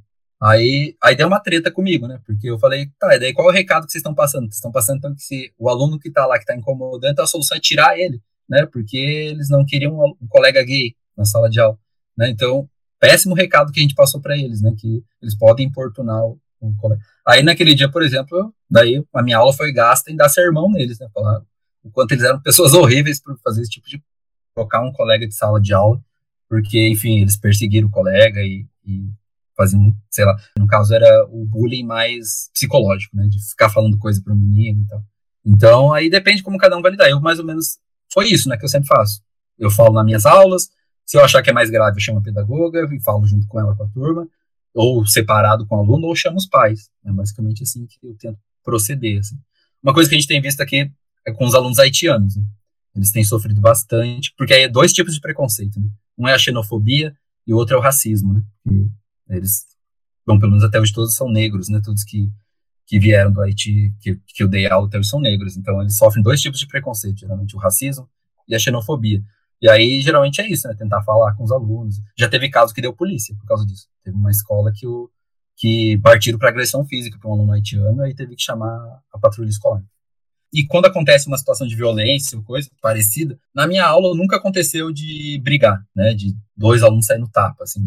Aí, aí deu uma treta comigo, né? Porque eu falei, tá, e daí qual é o recado que vocês estão passando? Vocês estão passando então que se o aluno que tá lá, que tá incomodando, então a solução é tirar ele, né? Porque eles não queriam um, colega gay na sala de aula, né? Então, péssimo recado que a gente passou para eles, né? Que eles podem importunar o, colega. Aí naquele dia, por exemplo, daí a minha aula foi gasta em dar sermão neles, né? Falar o quanto eles eram pessoas horríveis por fazer esse tipo de colocar um colega de sala de aula, porque, enfim, eles perseguiram o colega e, e faziam, sei lá, no caso era o bullying mais psicológico, né, de ficar falando coisa para o menino e tal. Então, aí depende como cada um vai lidar. Eu, mais ou menos, foi isso, né, que eu sempre faço. Eu falo nas minhas aulas, se eu achar que é mais grave, eu chamo a pedagoga e falo junto com ela, com a turma, ou separado com o aluno, ou chamo os pais. É basicamente assim que eu tento proceder. Assim. Uma coisa que a gente tem visto aqui é com os alunos haitianos. Né? Eles têm sofrido bastante, porque aí é dois tipos de preconceito. Né? Um é a xenofobia e o outro é o racismo. Né? Eles, bom, pelo menos até hoje todos são negros, né? Todos que, que vieram do Haiti, que, que eu dei aula até hoje são negros. Então, eles sofrem dois tipos de preconceito, geralmente o racismo e a xenofobia. E aí, geralmente é isso, né? Tentar falar com os alunos. Já teve caso que deu polícia por causa disso. Teve uma escola que, o, que partiram para agressão física para um aluno haitiano e teve que chamar a patrulha escolar. E quando acontece uma situação de violência ou coisa parecida, na minha aula nunca aconteceu de brigar, né? De dois alunos sair no tapa, assim.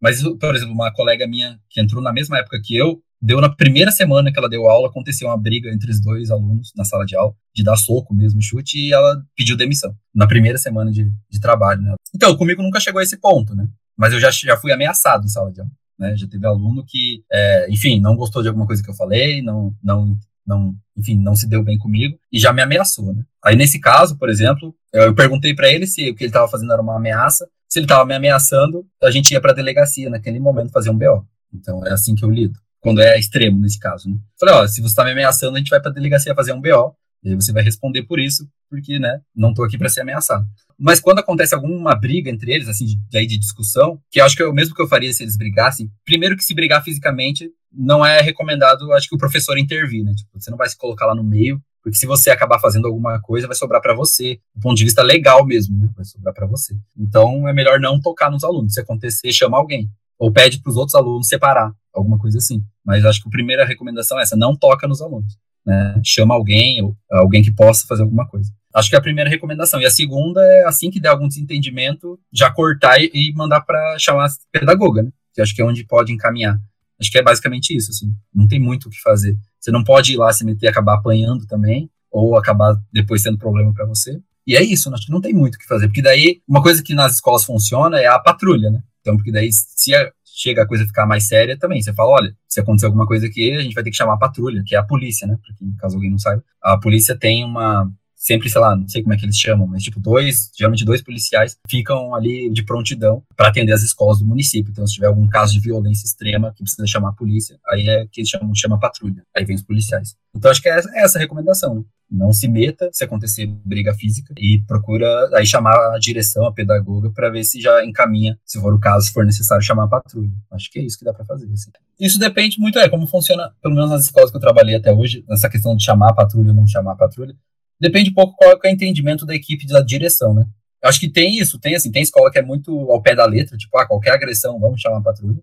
Mas, por exemplo, uma colega minha que entrou na mesma época que eu, deu na primeira semana que ela deu aula, aconteceu uma briga entre os dois alunos na sala de aula, de dar soco mesmo, chute, e ela pediu demissão, na primeira semana de, de trabalho, né? Então, comigo nunca chegou a esse ponto, né? Mas eu já, já fui ameaçado em sala de aula, né? Já teve aluno que, é, enfim, não gostou de alguma coisa que eu falei, não, não, não, enfim, não se deu bem comigo, e já me ameaçou, né? Aí, nesse caso, por exemplo, eu perguntei para ele se o que ele estava fazendo era uma ameaça, se ele estava me ameaçando, a gente ia para a delegacia naquele momento fazer um BO. Então é assim que eu lido, quando é extremo nesse caso. Né? Falei, ó, se você está me ameaçando, a gente vai para a delegacia fazer um BO, e aí você vai responder por isso, porque, né, não estou aqui para ser ameaçado. Mas quando acontece alguma briga entre eles, assim, de, de discussão, que acho que é o mesmo que eu faria se eles brigassem, primeiro que se brigar fisicamente, não é recomendado, acho que o professor intervir, né? Tipo, você não vai se colocar lá no meio porque se você acabar fazendo alguma coisa, vai sobrar para você, do ponto de vista legal mesmo, né? Vai sobrar para você. Então é melhor não tocar nos alunos. Se acontecer, chama alguém. Ou pede para os outros alunos separar, alguma coisa assim. Mas acho que a primeira recomendação é essa: não toca nos alunos. Né? Chama alguém, ou alguém que possa fazer alguma coisa. Acho que é a primeira recomendação. E a segunda é, assim que der algum desentendimento, já cortar e, mandar para chamar a pedagoga, né? Que acho que é onde pode encaminhar. Acho que é basicamente isso, assim. Não tem muito o que fazer. Você não pode ir lá se meter e acabar apanhando também, ou acabar depois sendo problema para você. E é isso, acho que não tem muito o que fazer, porque daí uma coisa que nas escolas funciona é a patrulha, né? Então, porque daí se a, chega a coisa ficar mais séria também, você fala, olha, se acontecer alguma coisa aqui, a gente vai ter que chamar a patrulha, que é a polícia, né? Porque, caso alguém não saiba, a polícia tem uma sempre, sei lá, não sei como é que eles chamam, mas tipo, dois, geralmente dois policiais ficam ali de prontidão para atender as escolas do município. Então, se tiver algum caso de violência extrema que precisa chamar a polícia, aí é que eles chamam, chama a patrulha. Aí vem os policiais. Então, acho que é essa a recomendação, né? Não se meta se acontecer briga física e procura aí chamar a direção, a pedagoga, para ver se já encaminha, se for o caso, se for necessário chamar a patrulha. Acho que é isso que dá para fazer. Assim. Isso depende muito, é como funciona, pelo menos nas escolas que eu trabalhei até hoje, nessa questão de chamar a patrulha ou não chamar a patrulha depende um pouco qual é o entendimento da equipe da direção, né? Eu acho que tem isso, tem assim, tem escola que é muito ao pé da letra, tipo, ah, qualquer agressão, vamos chamar a patrulha.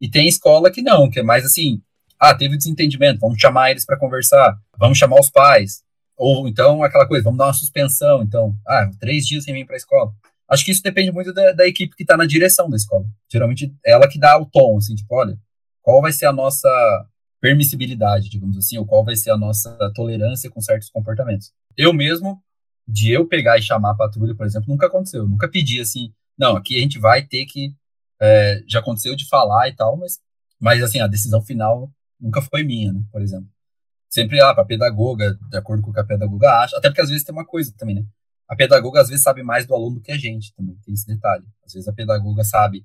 E tem escola que não, que é mais assim, ah, teve desentendimento, vamos chamar eles para conversar, vamos chamar os pais. Ou então aquela coisa, vamos dar uma suspensão, então, ah, três dias sem vir para a escola. Acho que isso depende muito da, da equipe que está na direção da escola. Geralmente é ela que dá o tom, assim, tipo, olha, qual vai ser a nossa permissibilidade, digamos assim, ou qual vai ser a nossa tolerância com certos comportamentos. Eu mesmo, de eu pegar e chamar a patrulha, por exemplo, nunca aconteceu. Eu nunca pedi assim, não, aqui a gente vai ter que. É, já aconteceu de falar e tal, mas, mas assim, a decisão final nunca foi minha, né, por exemplo. Sempre lá, ah, para a pedagoga, de acordo com o que a pedagoga acha, até porque às vezes tem uma coisa também, né? A pedagoga às vezes sabe mais do aluno do que a gente também, tem esse detalhe. Às vezes a pedagoga sabe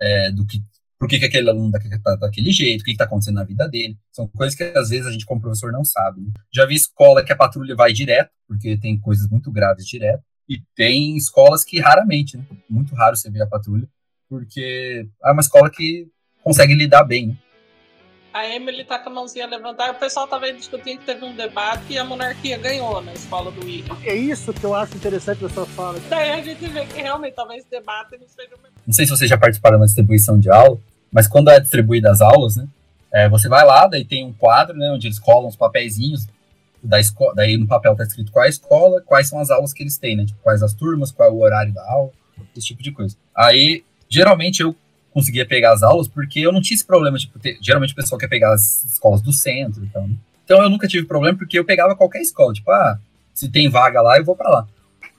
é, do que por que, que aquele aluno está daquele jeito, o que está acontecendo na vida dele. São coisas que às vezes a gente, como professor, não sabe. Né? Já vi escola que a patrulha vai direto, porque tem coisas muito graves direto. E tem escolas que raramente, né? Muito raro você ver a patrulha, porque é uma escola que consegue lidar bem, né? A Emily tá com a mãozinha levantada, o pessoal tava aí discutindo que teve um debate e a monarquia ganhou na escola do William. É isso que eu acho interessante dessa fala. Daí a gente vê que realmente talvez debate não seja o mesmo. Não sei se vocês já participaram da distribuição de aula, mas quando é distribuída as aulas, né? É, você vai lá, daí tem um quadro, né, onde eles colam os papeizinhos da escola, daí no papel tá escrito qual é a escola, quais são as aulas que eles têm, né, tipo, quais as turmas, qual é o horário da aula, esse tipo de coisa. Aí, geralmente eu conseguia pegar as aulas porque eu não tinha esse problema, tipo, ter, geralmente o pessoal quer pegar as escolas do centro, então, né? então eu nunca tive problema porque eu pegava qualquer escola, tipo, ah, se tem vaga lá, eu vou para lá.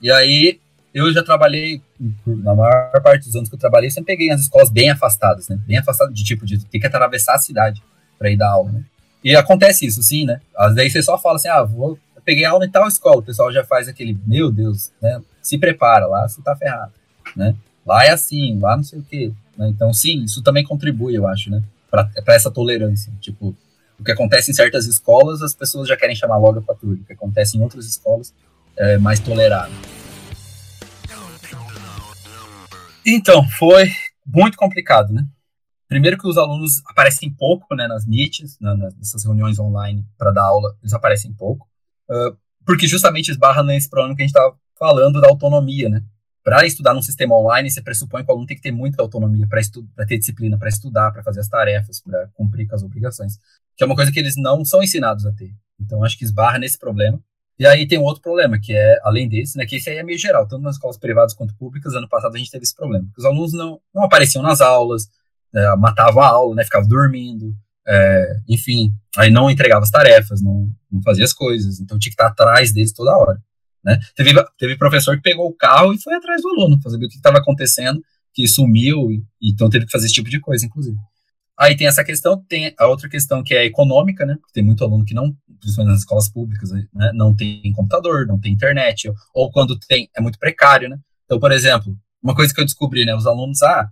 E aí, eu já trabalhei, na maior parte dos anos que eu trabalhei, sempre peguei as escolas bem afastadas, né? Bem afastadas de tipo de ter que atravessar a cidade para ir dar aula, né? E acontece isso, sim, né? Às vezes você só fala assim, ah, vou, peguei aula em tal escola, o pessoal já faz aquele, meu Deus, né? Se prepara, lá você tá ferrado, né? Lá é assim, lá não sei o quê. Né? Então, sim, isso também contribui, eu acho, né? Para essa tolerância. Tipo, o que acontece em certas escolas, as pessoas já querem chamar logo a patrulha. O que acontece em outras escolas é mais tolerado. Então, foi muito complicado, né? Primeiro que os alunos aparecem pouco, né, nas meets, na, nessas reuniões online para dar aula, eles aparecem pouco, uh, porque justamente esbarra nesse problema que a gente estava falando da autonomia, né? Para estudar num sistema online, você pressupõe que o aluno tem que ter muita autonomia para ter disciplina, para estudar, para fazer as tarefas, para cumprir com as obrigações, que é uma coisa que eles não são ensinados a ter. Então, acho que esbarra nesse problema. E aí tem um outro problema, que é, além desse, né, que esse aí é meio geral, tanto nas escolas privadas quanto públicas, ano passado a gente teve esse problema, os alunos não, não apareciam nas aulas, é, matavam a aula, né, ficavam dormindo, é, enfim, aí não entregava as tarefas, não, não fazia as coisas, então tinha que estar atrás deles toda hora, né. Teve, teve professor que pegou o carro e foi atrás do aluno, para saber o que estava acontecendo, que sumiu, então teve que fazer esse tipo de coisa, inclusive. Aí tem essa questão, tem a outra questão que é econômica, né? Tem muito aluno que não, principalmente nas escolas públicas, né, não tem computador, não tem internet, ou, ou, quando tem, é muito precário, né? Então, por exemplo, uma coisa que eu descobri, né? Os alunos, ah,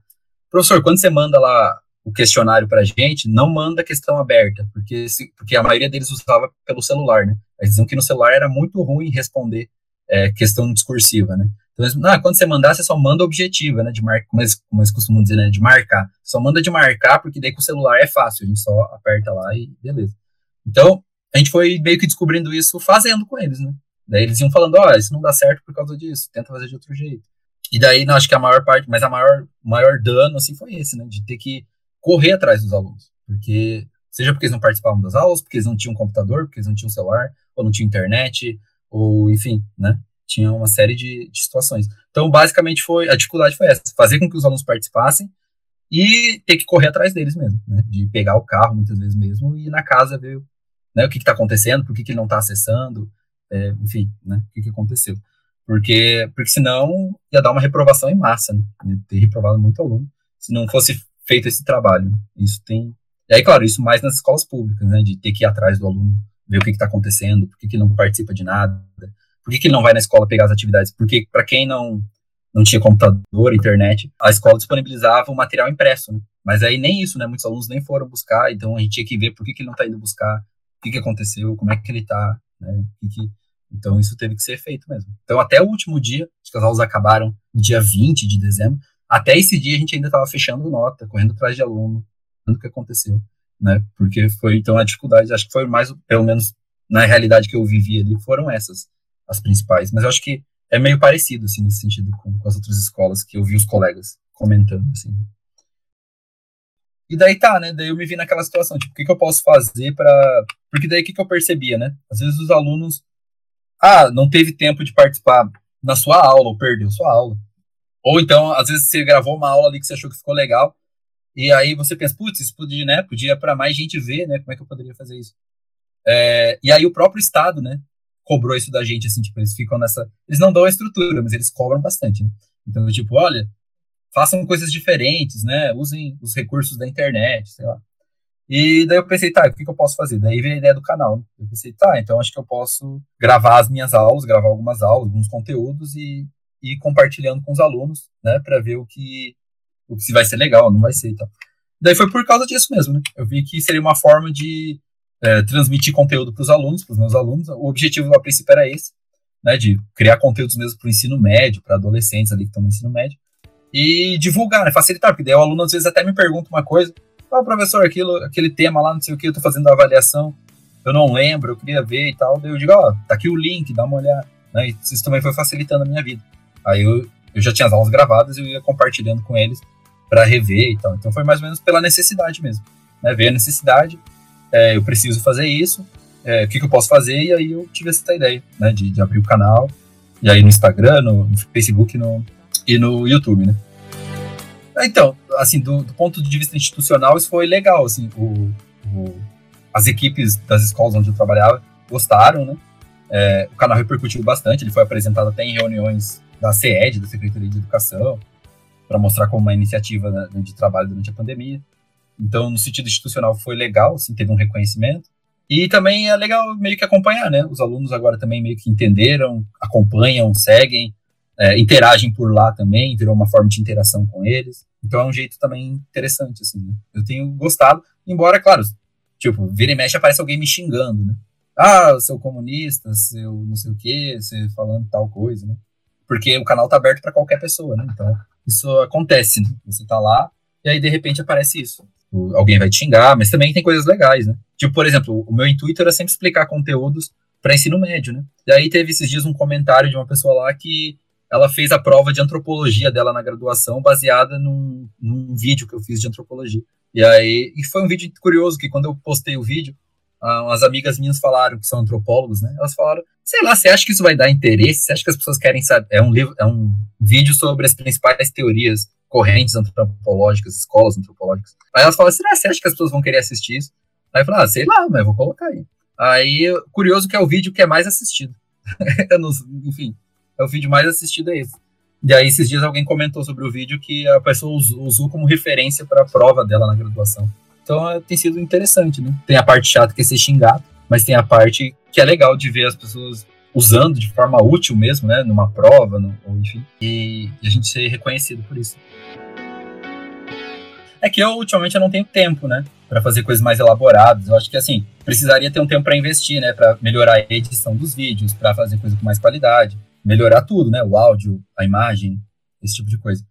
professor, quando você manda lá o questionário para a gente, não manda questão aberta, porque, se, porque a maioria deles usava pelo celular, né? Eles diziam que no celular era muito ruim responder é, questão discursiva, né? Então, ah, quando você mandar, você só manda objetiva, né? De marcar, como eles, como eles costumam dizer, né? De marcar. Só manda de marcar, porque daí com o celular é fácil, a gente só aperta lá e beleza. Então, a gente foi meio que descobrindo isso fazendo com eles, né? Daí eles iam falando, ó, oh, isso não dá certo por causa disso, tenta fazer de outro jeito. E daí, não, acho que a maior parte, mas a maior, maior dano, assim, foi esse, né? De ter que correr atrás dos alunos. Porque, seja porque eles não participavam das aulas, porque eles não tinham computador, porque eles não tinham celular, ou não tinham internet, ou enfim, né? Tinha uma série de, de situações. Então, basicamente, foi a dificuldade foi essa: fazer com que os alunos participassem e ter que correr atrás deles mesmo, né? De pegar o carro, muitas vezes mesmo, e ir na casa ver né, o que está acontecendo, por que, que ele não está acessando, é, enfim, né? O que, que aconteceu. Porque, porque senão ia dar uma reprovação em massa, né? Ia ter reprovado muito aluno se não fosse feito esse trabalho. Isso tem. E aí, claro, isso mais nas escolas públicas, né? De ter que ir atrás do aluno, ver o que está acontecendo, por que, que não participa de nada, por que, que ele não vai na escola pegar as atividades? Porque, para quem não, não tinha computador, internet, a escola disponibilizava o material impresso, né? Mas aí nem isso, né? Muitos alunos nem foram buscar, então a gente tinha que ver por que, que ele não está indo buscar, o que, que aconteceu, como é que ele está, né? Que que... Então isso teve que ser feito mesmo. Então até o último dia, acho que as aulas acabaram no dia 20 de dezembro, até esse dia a gente ainda estava fechando nota, correndo atrás de aluno, vendo o que aconteceu, né? Porque foi, então, a dificuldade, acho que foi mais, pelo menos na realidade que eu vivi ali, foram essas as principais. Mas eu acho que é meio parecido, assim, nesse sentido, com, com as outras escolas que eu vi os colegas comentando, assim. E daí tá, né? Daí eu me vi naquela situação, tipo, o que, que eu posso fazer para Porque daí o que, que eu percebia, né? Às vezes os alunos. Ah, não teve tempo de participar na sua aula, ou perdeu sua aula. Ou então, às vezes você gravou uma aula ali que você achou que ficou legal, e aí você pensa, putz, isso podia, né? Podia para mais gente ver, né? Como é que eu poderia fazer isso? É, e aí o próprio Estado, né? cobrou isso da gente, assim, tipo, eles ficam nessa. Eles não dão a estrutura, mas eles cobram bastante, né? Então, tipo, olha, façam coisas diferentes, né? Usem os recursos da internet, sei lá. E daí eu pensei, tá, o que, que eu posso fazer? Daí veio a ideia do canal. Né? Eu pensei, tá, então acho que eu posso gravar as minhas aulas, gravar algumas aulas, alguns conteúdos e ir compartilhando com os alunos, né, para ver o que, o se vai ser legal, não vai ser e tal. Daí foi por causa disso mesmo, né? Eu vi que seria uma forma de é, transmitir conteúdo para os alunos, para os meus alunos. O objetivo a princípio era esse. né, de criar conteúdos mesmo para o ensino médio, para adolescentes ali que estão no ensino médio, e divulgar, né, facilitar, porque daí o aluno às vezes até me pergunta uma coisa, ah, professor, aquilo, aquele tema lá, não sei o que, eu estou fazendo a avaliação, eu não lembro, eu queria ver e tal, daí eu digo, ó, oh, tá aqui o link, dá uma olhada, né, isso também foi facilitando a minha vida. Aí eu, eu já tinha as aulas gravadas e eu ia compartilhando com eles para rever e tal, então foi mais ou menos pela necessidade mesmo, né, ver a necessidade, é, eu preciso fazer isso, é, o que, que, eu posso fazer, e aí eu tive essa ideia, né, de, de abrir o canal, e aí no Instagram, no, no Facebook no, e no YouTube, né. Então, assim, do, do, ponto de vista institucional, isso foi legal, assim, o, o, as equipes das escolas onde eu trabalhava gostaram, né, é, o canal repercutiu bastante, ele foi apresentado até em reuniões da CED, da Secretaria de Educação, para mostrar como uma iniciativa né, de trabalho durante a pandemia. Então, no sentido institucional, foi legal, assim, teve um reconhecimento. E também é legal meio que acompanhar, né? Os alunos agora também meio que entenderam, acompanham, seguem, é, interagem por lá também, virou uma forma de interação com eles. Então é um jeito também interessante, assim, né? Eu tenho gostado, embora, claro, tipo, vira e mexe aparece alguém me xingando, né? Ah, seu comunista, seu não sei o quê, você falando tal coisa, né? Porque o canal tá aberto para qualquer pessoa, né? Então, isso acontece, né? Você tá lá e aí de repente aparece isso alguém vai te xingar, mas também tem coisas legais, né? Tipo, por exemplo, o meu intuito era sempre explicar conteúdos para ensino médio, né? E aí teve esses dias um comentário de uma pessoa lá que ela fez a prova de antropologia dela na graduação baseada num, num vídeo que eu fiz de antropologia. E aí, e foi um vídeo curioso que quando eu postei o vídeo, umas amigas minhas falaram que são antropólogos, né? Elas falaram, sei lá, você acha que isso vai dar interesse? Você acha que as pessoas querem saber? É um livro, é um vídeo sobre as principais teorias correntes antropológicas, escolas antropológicas. Aí elas falam assim, ah, você acha que as pessoas vão querer assistir isso? Aí eu falo, ah, sei lá, mas vou colocar aí. Aí, curioso que é o vídeo que é mais assistido. enfim, é o vídeo mais assistido é esse. E aí, esses dias alguém comentou sobre o vídeo que a pessoa usou, usou como referência para a prova dela na graduação. Então, é, tem sido interessante, né? Tem a parte chata que é ser xingado, mas tem a parte que é legal de ver as pessoas usando de forma útil mesmo, né, numa prova, no, ou enfim, e, e, a gente ser reconhecido por isso. É que eu ultimamente eu não tenho tempo, né, para fazer coisas mais elaboradas. Eu acho que assim precisaria ter um tempo para investir, né, para melhorar a edição dos vídeos, para fazer coisa com mais qualidade, melhorar tudo, né, o áudio, a imagem, esse tipo de coisa.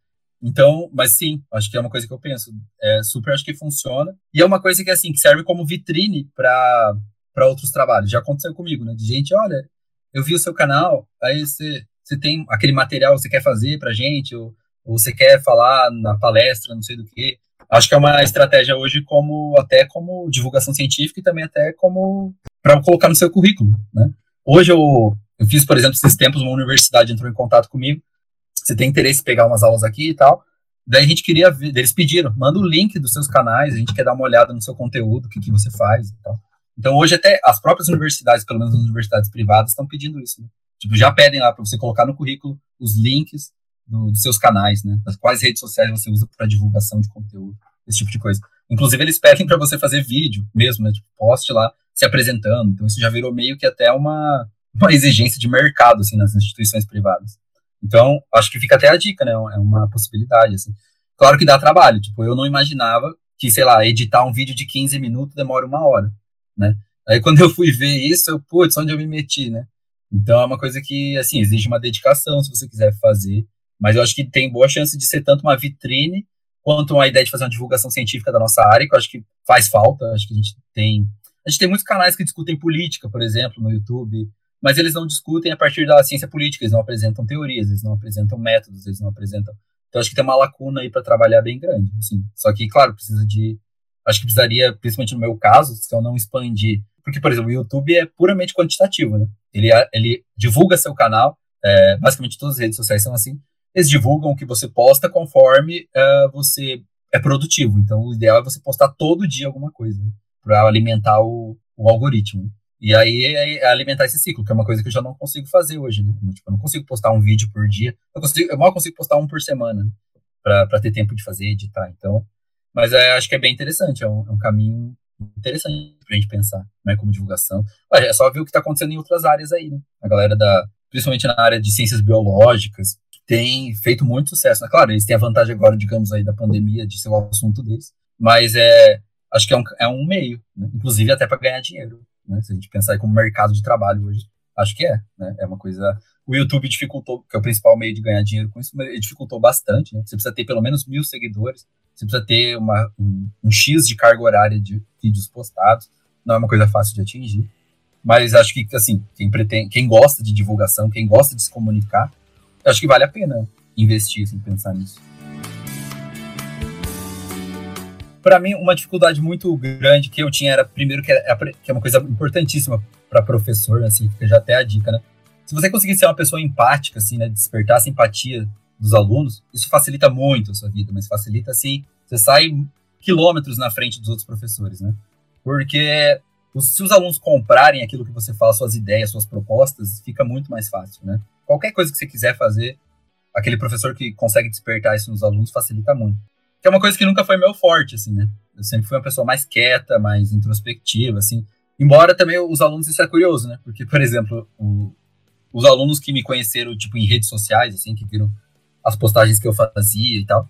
Então, mas sim, acho que é uma coisa que eu penso, é super acho que funciona e é uma coisa que assim que serve como vitrine para para outros trabalhos. Já aconteceu comigo, né? De gente, olha, eu vi o seu canal, aí você, você tem aquele material que você quer fazer pra gente, ou, ou você quer falar na palestra, não sei do que. Acho que é uma estratégia hoje como até como divulgação científica e também até como para colocar no seu currículo, né? Hoje eu, eu fiz, por exemplo, esses tempos uma universidade entrou em contato comigo. Você tem interesse em pegar umas aulas aqui e tal? Daí a gente queria ver, eles pediram, manda o link dos seus canais, a gente quer dar uma olhada no seu conteúdo, o que, que você faz e tal. Então, hoje, até as próprias universidades, pelo menos as universidades privadas, estão pedindo isso. Né? Tipo, já pedem lá para você colocar no currículo os links do, dos seus canais, né? Das quais redes sociais você usa para divulgação de conteúdo, esse tipo de coisa. Inclusive, eles pedem para você fazer vídeo mesmo, né? Tipo, poste lá se apresentando. Então, isso já virou meio que até uma, uma exigência de mercado, assim, nas instituições privadas. Então, acho que fica até a dica, né? É uma possibilidade, assim. Claro que dá trabalho. Tipo, eu não imaginava que, sei lá, editar um vídeo de 15 minutos demora uma hora né? Aí quando eu fui ver isso, eu, putz, onde eu me meti, né? Então é uma coisa que, assim, exige uma dedicação se você quiser fazer, mas eu acho que tem boa chance de ser tanto uma vitrine quanto uma ideia de fazer uma divulgação científica da nossa área, que eu acho que faz falta, acho que a gente tem... A gente tem muitos canais que discutem política, por exemplo, no YouTube, mas eles não discutem a partir da ciência política, eles não apresentam teorias, eles não apresentam métodos, eles não apresentam... Então acho que tem uma lacuna aí para trabalhar bem grande, assim. Só que, claro, precisa de acho que precisaria, principalmente no meu caso, se eu não expandir. Porque, por exemplo, o YouTube é puramente quantitativo, né? Ele, ele divulga seu canal, é, basicamente todas as redes sociais são assim, eles divulgam o que você posta conforme uh, você é produtivo. Então, o ideal é você postar todo dia alguma coisa, né? para alimentar o, o algoritmo. E aí é, alimentar esse ciclo, que é uma coisa que eu já não consigo fazer hoje, né? Tipo, eu não consigo postar um vídeo por dia. Eu, consigo, eu mal consigo postar um por semana, né? para ter tempo de fazer, editar. Então, mas é, acho que é bem interessante, é um, é um caminho interessante pra gente pensar, né, como divulgação. É só ver o que está acontecendo em outras áreas aí, né? A galera da, principalmente na área de ciências biológicas, tem feito muito sucesso. Né? Claro, eles têm a vantagem agora, digamos, aí da pandemia, de ser o assunto deles, mas é, acho que é um, é um meio, né? inclusive até para ganhar dinheiro, né? Se a gente pensar como mercado de trabalho hoje, Acho que é, né? É uma coisa. O YouTube dificultou, que é o principal meio de ganhar dinheiro com isso, mas ele dificultou bastante, né? Você precisa ter pelo menos mil seguidores, você precisa ter uma, um, um X de carga horária de vídeos postados. Não é uma coisa fácil de atingir. Mas acho que, assim, quem, pretende, quem gosta de divulgação, quem gosta de se comunicar, acho que vale a pena investir, assim, pensar nisso. Para mim, uma dificuldade muito grande que eu tinha era, primeiro, que é, que é uma coisa importantíssima para professor, assim, fica já até a dica, né? Se você conseguir ser uma pessoa empática, assim, né, despertar a simpatia dos alunos, isso facilita muito a sua vida, mas facilita, assim, você sai quilômetros na frente dos outros professores, né? Porque se os alunos comprarem aquilo que você fala, suas ideias, suas propostas, fica muito mais fácil, né? Qualquer coisa que você quiser fazer, aquele professor que consegue despertar isso nos alunos facilita muito que é uma coisa que nunca foi meu forte, assim, né? Eu sempre fui uma pessoa mais quieta, mais introspectiva, assim. Embora também os alunos, isso é curioso, né? Porque, por exemplo, o, os alunos que me conheceram, tipo, em redes sociais, assim, que viram as postagens que eu fazia e tal,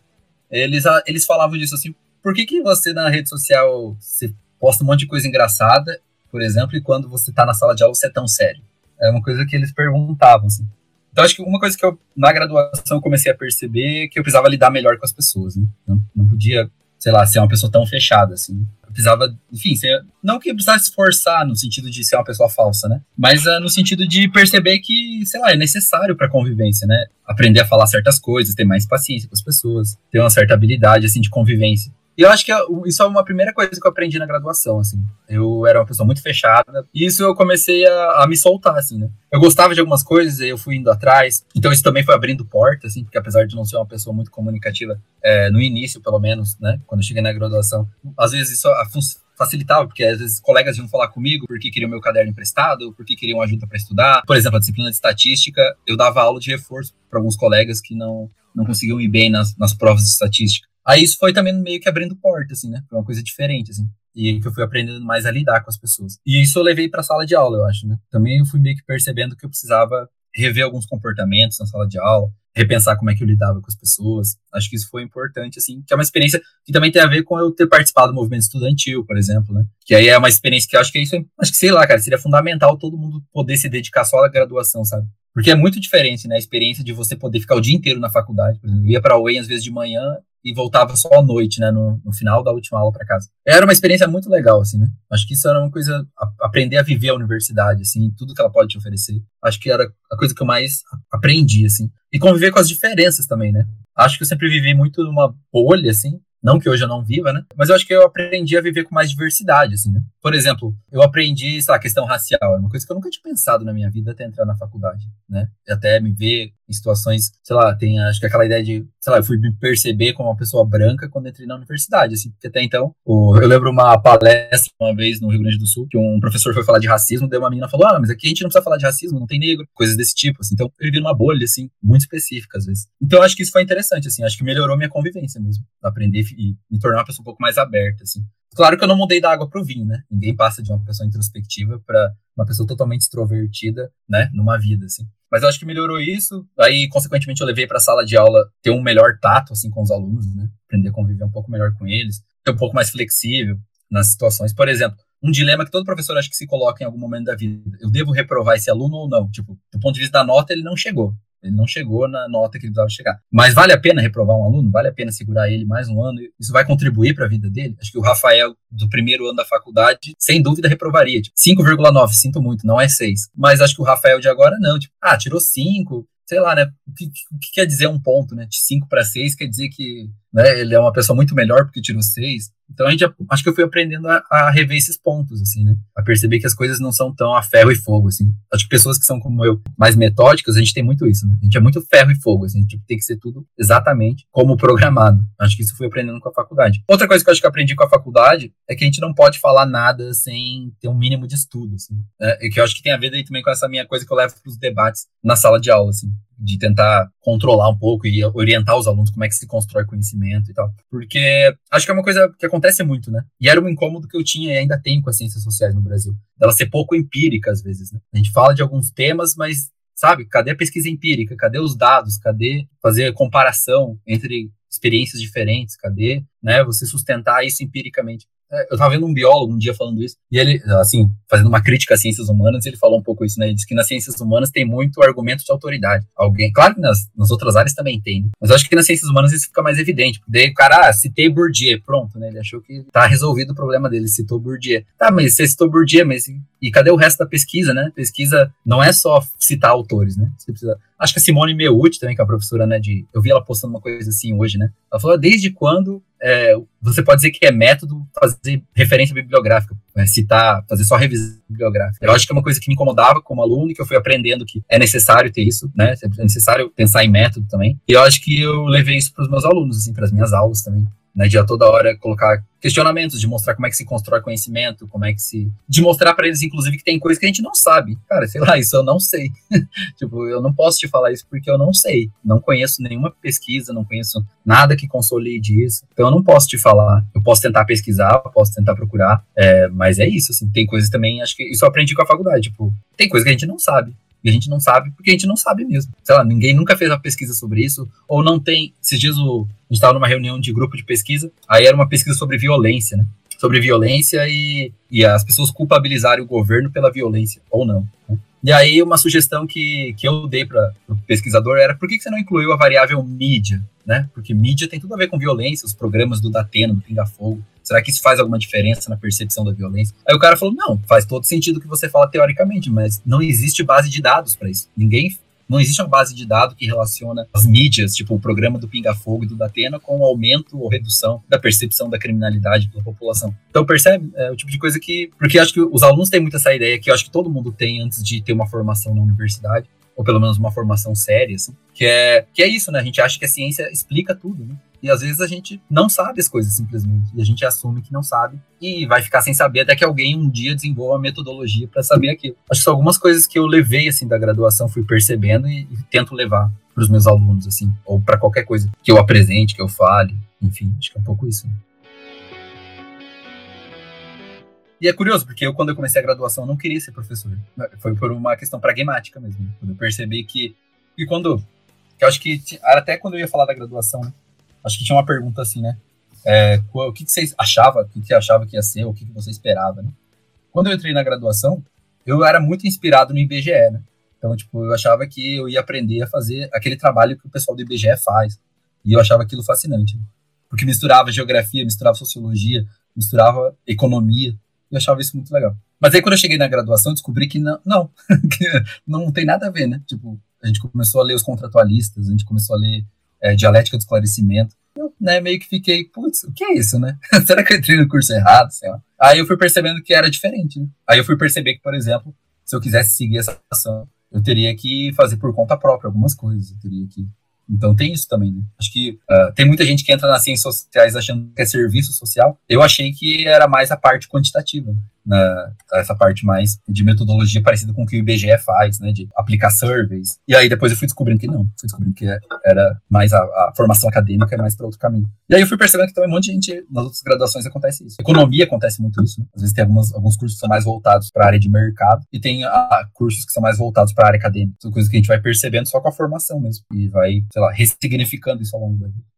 eles, eles falavam disso, assim, por que que você na rede social, você posta um monte de coisa engraçada, por exemplo, e quando você tá na sala de aula você é tão sério? É uma coisa que eles perguntavam, assim. Então, acho que uma coisa que eu, na graduação, comecei a perceber que eu precisava lidar melhor com as pessoas, né? Não, não podia, sei lá, ser uma pessoa tão fechada, assim. Eu precisava, enfim, ser, não que eu precisasse esforçar no sentido de ser uma pessoa falsa, né? Mas uh, no sentido de perceber que, sei lá, é necessário para convivência, né? Aprender a falar certas coisas, ter mais paciência com as pessoas, ter uma certa habilidade, assim, de convivência. E eu acho que isso é uma primeira coisa que eu aprendi na graduação, assim. Eu era uma pessoa muito fechada, e isso eu comecei a, a me soltar, assim, né? Eu gostava de algumas coisas, e eu fui indo atrás. Então isso também foi abrindo porta, assim, porque apesar de não ser uma pessoa muito comunicativa, é, no início, pelo menos, né? Quando eu cheguei na graduação, às vezes isso facilitava, porque às vezes colegas iam falar comigo porque queriam meu caderno emprestado, porque queriam ajuda para estudar. Por exemplo, a disciplina de estatística, eu dava aula de reforço para alguns colegas que não, não conseguiam ir bem nas, nas provas de estatística. Aí isso foi também meio que abrindo porta, assim, né? Foi uma coisa diferente, assim. E que eu fui aprendendo mais a lidar com as pessoas. E isso eu levei para a sala de aula, eu acho, né? Também eu fui meio que percebendo que eu precisava rever alguns comportamentos na sala de aula, repensar como é que eu lidava com as pessoas. Acho que isso foi importante, assim, que é uma experiência que também tem a ver com eu ter participado do movimento estudantil, por exemplo, né? Que aí é uma experiência que eu acho que isso, é, acho que sei lá, cara, seria fundamental todo mundo poder se dedicar só à graduação, sabe? Porque é muito diferente, né? A experiência de você poder ficar o dia inteiro na faculdade. Por exemplo, eu ia para a UEM às vezes de manhã e voltava só à noite, né, no, no final da última aula para casa. Era uma experiência muito legal, assim, né? Acho que isso era uma coisa, a, aprender a viver a universidade, assim, tudo que ela pode te oferecer. Acho que era a coisa que eu mais aprendi, assim. E conviver com as diferenças também, né? Acho que eu sempre vivi muito numa bolha, assim, não que hoje eu não viva, né? Mas eu acho que eu aprendi a viver com mais diversidade, assim, né? Por exemplo, eu aprendi, sei lá, questão racial. É uma coisa que eu nunca tinha pensado na minha vida até entrar na faculdade, né? Até me ver em situações, sei lá, tem acho que aquela ideia de, sei lá, eu fui me perceber como uma pessoa branca quando entrei na universidade, assim, porque até então, eu lembro uma palestra uma vez no Rio Grande do Sul, que um professor foi falar de racismo, daí uma menina falou, ah, mas aqui a gente não precisa falar de racismo, não tem negro, coisas desse tipo, assim, então eu vivi numa bolha, assim, muito específica às vezes. Então acho que isso foi interessante, assim, acho que melhorou minha convivência mesmo, aprender e me tornar uma pessoa um pouco mais aberta, assim. Claro que eu não mudei da água pro vinho, né? Ninguém passa de uma pessoa introspectiva para uma pessoa totalmente extrovertida, né, numa vida assim. Mas eu acho que melhorou isso. Aí, consequentemente, eu levei para a sala de aula ter um melhor tato assim com os alunos, né? Aprender a conviver um pouco melhor com eles, ser um pouco mais flexível nas situações. Por exemplo, um dilema que todo professor acho que se coloca em algum momento da vida. Eu devo reprovar esse aluno ou não? Tipo, do ponto de vista da nota, ele não chegou. Ele não chegou na nota que ele precisava chegar. Mas vale a pena reprovar um aluno? Vale a pena segurar ele mais um ano? Isso vai contribuir para a vida dele? Acho que o Rafael, do primeiro ano da faculdade, sem dúvida reprovaria. Tipo, 5,9, sinto muito, não é 6. Mas acho que o Rafael de agora não. Tipo, ah, tirou 5, sei lá, né? O que, que quer dizer um ponto, né? De 5 para 6 quer dizer que né, ele é uma pessoa muito melhor porque tirou 6. Então a gente acho que eu fui aprendendo a, a, rever esses pontos, assim, né? A perceber que as coisas não são tão a ferro e fogo, assim. Acho que pessoas que são como eu, mais metódicas, a gente tem muito isso, né? A gente é muito ferro e fogo, assim, tipo, tem que ser tudo exatamente como programado. Acho que isso fui aprendendo com a faculdade. Outra coisa que eu acho que eu aprendi com a faculdade é que a gente não pode falar nada sem ter um mínimo de estudo, assim. Né? E que eu acho que tem a ver aí também com essa minha coisa que eu levo para os debates na sala de aula, assim de tentar controlar um pouco e orientar os alunos como é que se constrói conhecimento e tal. Porque acho que é uma coisa que acontece muito, né? E era um incômodo que eu tinha e ainda tenho com as ciências sociais no Brasil. Dela ser pouco empírica às vezes, né? A gente fala de alguns temas, mas sabe, cadê a pesquisa empírica? Cadê os dados? Cadê fazer comparação entre experiências diferentes? Cadê né? Você sustentar isso empiricamente. É, eu estava vendo um biólogo um dia falando isso, e ele, assim, fazendo uma crítica às ciências humanas, ele falou um pouco isso, né? Ele disse que nas ciências humanas tem muito argumento de autoridade. Alguém, claro que nas, nas outras áreas também tem, né? Mas acho que nas ciências humanas isso fica mais evidente. Daí o cara, ah, citei Bourdieu, pronto, né? Ele achou que tá resolvido o problema dele, citou Bourdieu. Tá, mas você citou Bourdieu, mas e cadê o resto da pesquisa, né? Pesquisa não é só citar autores, né? Você precisa Acho que a Simone Meucci também, que é a professora, né, de... Eu vi ela postando uma coisa assim hoje, né? Ela falou, desde quando é, você pode dizer que é método fazer referência bibliográfica, né, citar, fazer só revisão bibliográfica. Eu acho que é uma coisa que me incomodava como aluno e que eu fui aprendendo que é necessário ter isso, né? É necessário pensar em método também. E eu acho que eu levei isso para os meus alunos, assim, para as minhas aulas também né, de a toda hora colocar questionamentos, de mostrar como é que se constrói conhecimento, como é que se. de mostrar para eles, inclusive, que tem coisa que a gente não sabe. Cara, sei lá, isso eu não sei. tipo, eu não posso te falar isso porque eu não sei. Não conheço nenhuma pesquisa, não conheço nada que consolide isso. Então eu não posso te falar. Eu posso tentar pesquisar, posso tentar procurar, é, mas é isso, assim. Tem coisas também, acho que isso eu aprendi com a faculdade. Tipo, tem coisa que a gente não sabe. E a gente não sabe porque a gente não sabe mesmo. Sei lá, ninguém nunca fez uma pesquisa sobre isso, ou não tem. Esses dias o, a gente estava numa reunião de grupo de pesquisa, aí era uma pesquisa sobre violência, né? Sobre violência e, e as pessoas culpabilizarem o governo pela violência, ou não. Né? E aí uma sugestão que, que eu dei para o pesquisador era por que, que você não incluiu a variável mídia, né? Porque mídia tem tudo a ver com violência, os programas do Datena, do Pinga Fogo. Será que isso faz alguma diferença na percepção da violência? Aí o cara falou: não, faz todo sentido o que você fala teoricamente, mas não existe base de dados para isso. Ninguém não existe uma base de dados que relaciona as mídias, tipo o programa do Pinga Fogo e do Datena, com o aumento ou redução da percepção da criminalidade pela população. Então, percebe? É o tipo de coisa que. Porque acho que os alunos têm muito essa ideia, que eu acho que todo mundo tem antes de ter uma formação na universidade, ou pelo menos uma formação séria, assim, que é, que é isso, né? A gente acha que a ciência explica tudo, né? E às vezes a gente não sabe as coisas simplesmente. E a gente assume que não sabe e vai ficar sem saber até que alguém um dia desenvolva a metodologia para saber aquilo. Acho que são algumas coisas que eu levei assim da graduação, fui percebendo e, e tento levar para os meus alunos assim, ou para qualquer coisa que eu apresente, que eu fale, enfim, acho que é um pouco isso. Né? E é curioso, porque eu, quando eu comecei a graduação, não queria ser professor. Foi por uma questão pragmática mesmo. Quando eu percebi que. E quando. Que eu acho que. Até quando eu ia falar da graduação, né? Acho que tinha uma pergunta assim, né? É, o que, que vocês achavam, o que, que achava que ia ser, o que, que você esperava, né? Quando eu entrei na graduação, eu era muito inspirado no IBGE, né? Então, tipo, eu achava que eu ia aprender a fazer aquele trabalho que o pessoal do IBGE faz. E eu achava aquilo fascinante. Né? Porque misturava geografia, misturava sociologia, misturava economia eu achava isso muito legal. Mas aí quando eu cheguei na graduação, descobri que não, não, que não tem nada a ver, né? Tipo, a gente começou a ler os contratualistas, a gente começou a ler é, dialética do esclarecimento. Eu, né, meio que fiquei, putz, o que é isso, né? Será que eu entrei no curso errado? Sei lá. Aí eu fui percebendo que era diferente, né? Aí eu fui perceber que, por exemplo, se eu quisesse seguir essa ação, eu teria que fazer por conta própria algumas coisas. Eu teria que então tem isso também, né? Acho que uh, tem muita gente que entra nas ciências sociais achando que é serviço social. Eu achei que era mais a parte quantitativa. Né? na, essa parte mais de metodologia parecida com o que o IBGE faz, né, de aplicar surveys. E aí depois eu fui descobrindo que não, fui descobrindo que era mais a, a formação acadêmica, é mais para outro caminho. E aí eu fui percebendo que também um monte de gente, nas outras graduações acontece isso. Economia acontece muito isso, né? Às vezes tem algumas, alguns cursos que são mais voltados para a área de mercado e tem a, ah, cursos que são mais voltados para a área acadêmica. São coisas que a gente vai percebendo só com a formação mesmo. E vai, sei lá, ressignificando isso ao longo da vida.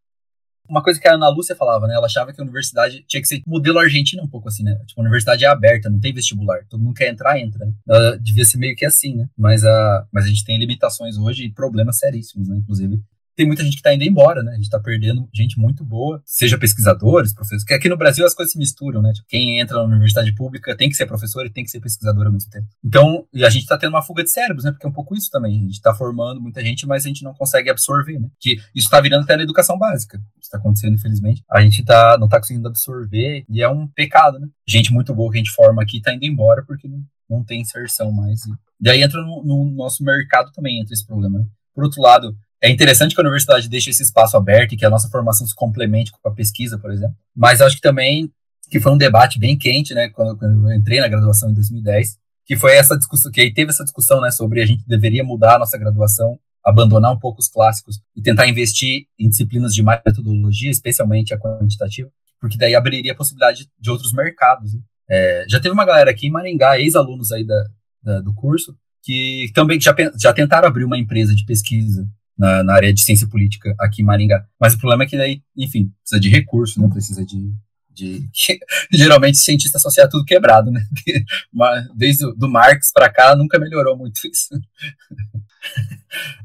Uma coisa que a Ana Lúcia falava, né? Ela achava que a universidade tinha que ser modelo argentino um pouco assim, né? Tipo, a universidade é aberta, não tem vestibular. Todo mundo quer entrar, entra. Ela devia ser meio que assim, né? Mas a, mas a gente tem limitações hoje e problemas seríssimos, né? Inclusive tem muita gente que está indo embora, né? A gente está perdendo gente muito boa, seja pesquisadores, professores, porque aqui no Brasil as coisas se misturam, né? Tipo, quem entra na universidade pública tem que ser professor e tem que ser pesquisador ao mesmo tempo. Então, e a gente está tendo uma fuga de cérebros, né? Porque é um pouco isso também. A gente está formando muita gente, mas a gente não consegue absorver, né? Que isso está virando até na educação básica. Isso está acontecendo, infelizmente. A gente tá, não está conseguindo absorver e é um pecado, né? Gente muito boa que a gente forma aqui está indo embora porque não, não tem inserção mais. E, e aí entra no, no nosso mercado também, entra esse problema. Né? Por outro lado, é interessante que a universidade deixe esse espaço aberto e que a nossa formação se complemente com a pesquisa, por exemplo. Mas acho que também que foi um debate bem quente, né, quando, quando eu entrei na graduação em 2010, que foi essa discussão, que aí teve essa discussão, né, sobre a gente deveria mudar a nossa graduação, abandonar um pouco os clássicos e tentar investir em disciplinas de mais metodologia, especialmente a quantitativa, porque daí abriria a possibilidade de outros mercados. Né? É, já teve uma galera aqui em Maringá, ex-alunos aí da, da, do curso, que também já, já tentaram abrir uma empresa de pesquisa na, na, área de ciência política aqui em Maringá. Mas o problema é que daí, enfim, precisa de recurso, não precisa de, de geralmente cientista é tudo quebrado, né? Desde o do Marx para cá nunca melhorou muito isso.